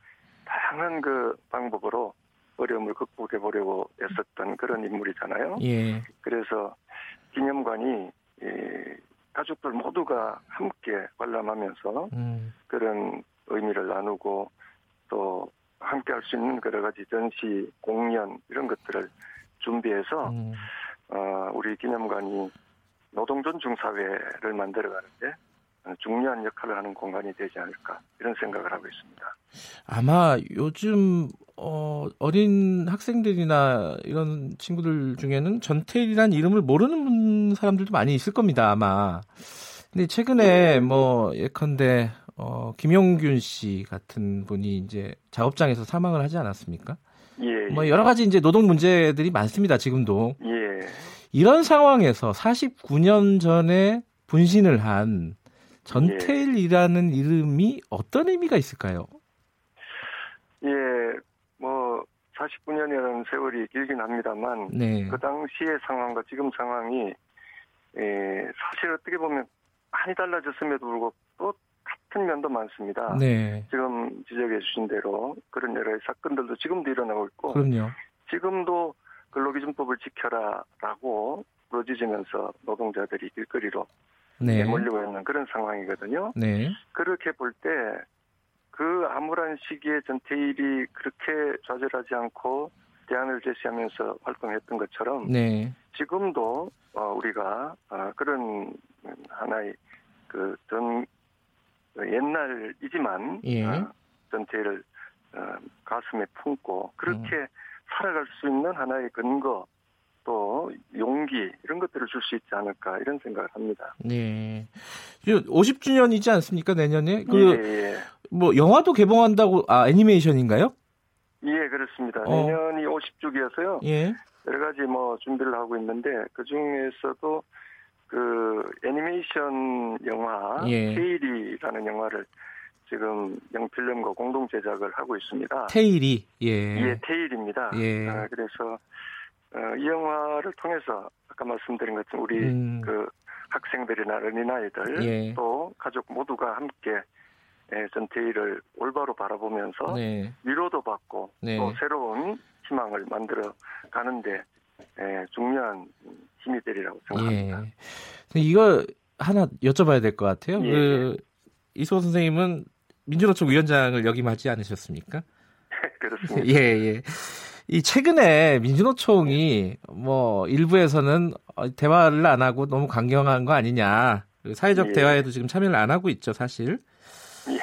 다양한 그 방법으로 어려움을 극복해 보려고 애썼던 그런 인물이잖아요. 예. 그래서 기념관이 예, 가족들 모두가 함께 관람하면서 음. 그런 의미를 나누고 또 함께 할 수 있는 여러 가지 전시, 공연 이런 것들을 준비해서 음. 어, 우리 기념관이 노동존 중 사회를 만들어가는데 중요한 역할을 하는 공간이 되지 않을까 이런 생각을 하고 있습니다. 아마 요즘 어, 어린 학생들이나 이런 친구들 중에는 전태일이라는 이름을 모르는 사람들도 많이 있을 겁니다. 아마. 근데 최근에 뭐 예컨대 어, 김용균 씨 같은 분이 이제 작업장에서 사망을 하지 않았습니까? 예. 뭐 여러 가지 이제 노동 문제들이 많습니다. 지금도. 예. 이런 상황에서 49년 전에 분신을 한 전태일이라는 예. 이름이 어떤 의미가 있을까요? 예, 뭐 49년이라는 세월이 길긴 합니다만 네. 그 당시의 상황과 지금 상황이 예, 사실 어떻게 보면 많이 달라졌음에도 불구하고 또 같은 면도 많습니다. 네. 지금 지적해 주신 대로 그런 여러 사건들도 지금도 일어나고 있고 그럼요. 지금도 근로기준법을 지켜라라고 부러지면서 노동자들이 길거리로 네. 몰리고 있는 그런 상황이거든요. 네. 그렇게 볼 때 그 암울한 시기에 전태일이 그렇게 좌절하지 않고 대안을 제시하면서 활동했던 것처럼 네. 지금도 어, 우리가 어, 그런 하나의 그 전 옛날이지만 예. 어, 전태일을 어, 가슴에 품고 그렇게 음. 살아갈 수 있는 하나의 근거 또 용기 이런 것들을 줄 수 있지 않을까 이런 생각을 합니다. 네. 50주년이지 않습니까 내년에? 그 예, 예. 뭐 영화도 개봉한다고 아 애니메이션인가요? 예 그렇습니다. 어. 내년이 50주기여서요. 예. 여러 가지 뭐 준비를 하고 있는데 그 중에서도 그 애니메이션 영화 예. 테일이라는 영화를 지금 영필름과 공동 제작을 하고 있습니다. 테일이 예. 예, 테일입니다. 예. 아, 그래서 어, 이 영화를 통해서 아까 말씀드린 것처럼 우리 음. 그 학생들이나 어린아이들 예. 또 가족 모두가 함께 예, 전태일을 올바로 바라보면서 네. 위로도 받고 네. 또 새로운 희망을 만들어 가는데 예, 중요한 되리라고 생각합니다. 예. 이거 하나 여쭤봐야 될 것 같아요. 예. 그 이수호 선생님은 민주노총 위원장을 역임하지 않으셨습니까? 그렇습니다. 예, 예. 이 최근에 민주노총이 뭐 일부에서는 대화를 안 하고 너무 강경한 거 아니냐. 사회적 예. 대화에도 지금 참여를 안 하고 있죠, 사실. 예.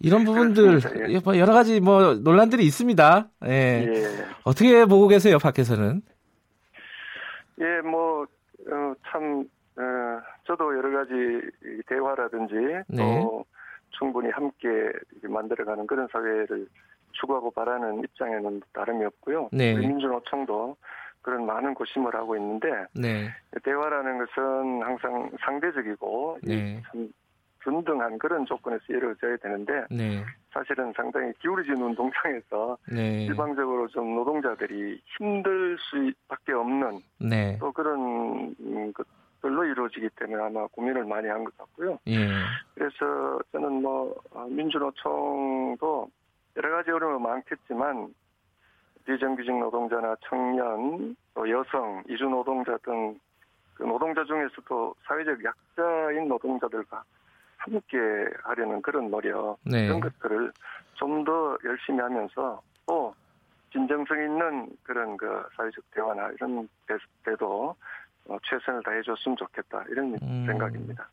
이런 부분들 예. 뭐 여러 가지 뭐 논란들이 있습니다. 예. 예. 어떻게 보고 계세요, 밖에서는? 예, 뭐, 어, 참, 어, 저도 여러 가지 대화라든지 네. 또 충분히 함께 만들어가는 그런 사회를 추구하고 바라는 입장에는 다름이 없고요. 네. 민주노총도 그런 많은 고심을 하고 있는데 네. 대화라는 것은 항상 상대적이고 네. 참 균등한 그런 조건에서 이루어져야 되는데 네. 사실은 상당히 기울어진 운동장에서 네. 일방적으로 좀 노동자들이 힘들 수밖에 없는 네. 또 그런 것들로 이루어지기 때문에 아마 고민을 많이 한 것 같고요. 예. 그래서 저는 뭐 민주노총도 여러 가지 어려움은 많겠지만 비정규직 노동자나 청년, 또 여성, 이주 노동자 등 그 노동자 중에서도 사회적 약자인 노동자들과 함께 하려는 그런 노력 네. 이런 것들을 좀 더 열심히 하면서 또 진정성 있는 그런 그 사회적 대화나 이런 때도 어, 최선을 다해줬으면 좋겠다 이런 음. 생각입니다.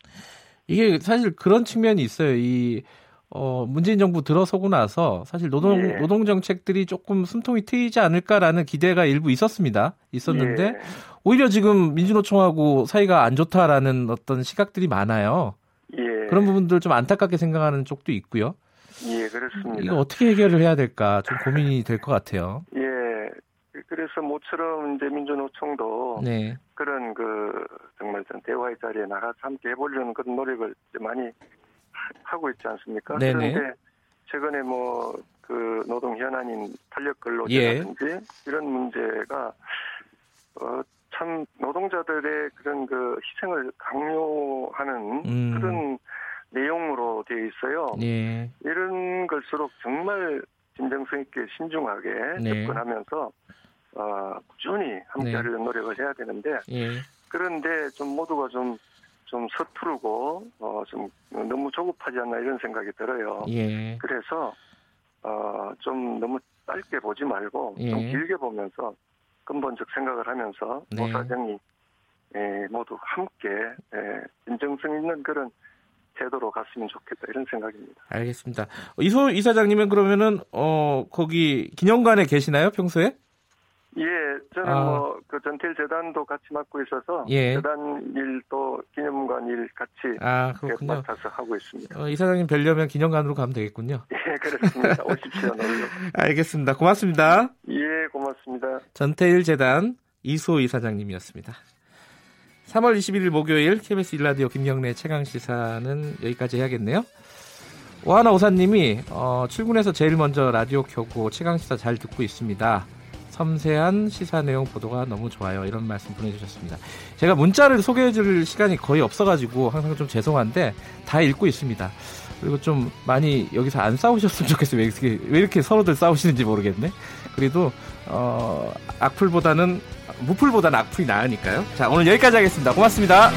이게 사실 그런 측면이 있어요. 이 어, 문재인 정부 들어서고 나서 사실 노동 예. 노동 정책들이 조금 숨통이 트이지 않을까라는 기대가 일부 있었습니다. 있었는데 예. 오히려 지금 민주노총하고 사이가 안 좋다라는 어떤 시각들이 많아요. 예. 그런 부분들 좀 안타깝게 생각하는 쪽도 있고요. 예, 그렇습니다. 이거 어떻게 해결을 해야 될까 좀 고민이 될 것 같아요. 예. 그래서 모처럼 이제 민주노총도 네. 그런 그 정말 대화의 자리에 나가서 함께 해보려는 그런 노력을 많이 하고 있지 않습니까? 네네. 그런데 최근에 뭐 그 노동 현안인 탄력 근로제라든지 예. 이런 문제가 어, 참 노동자들의 그런 그 희생을 강요하는 음. 그런 내용으로 되어 있어요. 예. 이런 걸수록 정말 진정성 있게 신중하게 네. 접근하면서 어, 꾸준히 함께하려는 네. 노력을 해야 되는데 예. 그런데 좀 모두가 좀좀 서투르고 어, 좀 너무 조급하지 않나 이런 생각이 들어요. 예. 그래서 어, 좀 너무 짧게 보지 말고 예. 좀 길게 보면서 근본적 생각을 하면서 네. 노사정이 예, 모두 함께 예, 진정성 있는 그런 제도로 갔으면 좋겠다 이런 생각입니다. 알겠습니다. 이소 이사장님은 그러면은 어 거기 기념관에 계시나요 평소에? 예, 저는 아. 뭐그 전태일 재단도 같이 맡고 있어서 예. 재단 일도 기념관 일 같이 아, 맡아서 하고 있습니다. 어, 이사장님 뵈려면 기념관으로 가면 되겠군요. 예, 그렇습니다. 오십시오, 놀러. 알겠습니다. 고맙습니다. 예, 고맙습니다. 전태일 재단 이소 이사장님이었습니다. 3월 21일 목요일 KBS 일라디오 김경래 최강 시사는 여기까지 해야겠네요. 오하나 오사님이 어, 출근해서 제일 먼저 라디오 켜고 최강 시사 잘 듣고 있습니다. 섬세한 시사 내용 보도가 너무 좋아요. 이런 말씀 보내주셨습니다. 제가 문자를 소개해줄 시간이 거의 없어가지고 항상 좀 죄송한데 다 읽고 있습니다. 그리고 좀 많이 여기서 안 싸우셨으면 좋겠어요. 왜 이렇게, 왜 이렇게 서로들 싸우시는지 모르겠네. 그래도 어, 악플보다는 무플보다는 악플이 나으니까요. 자 오늘 여기까지 하겠습니다. 고맙습니다.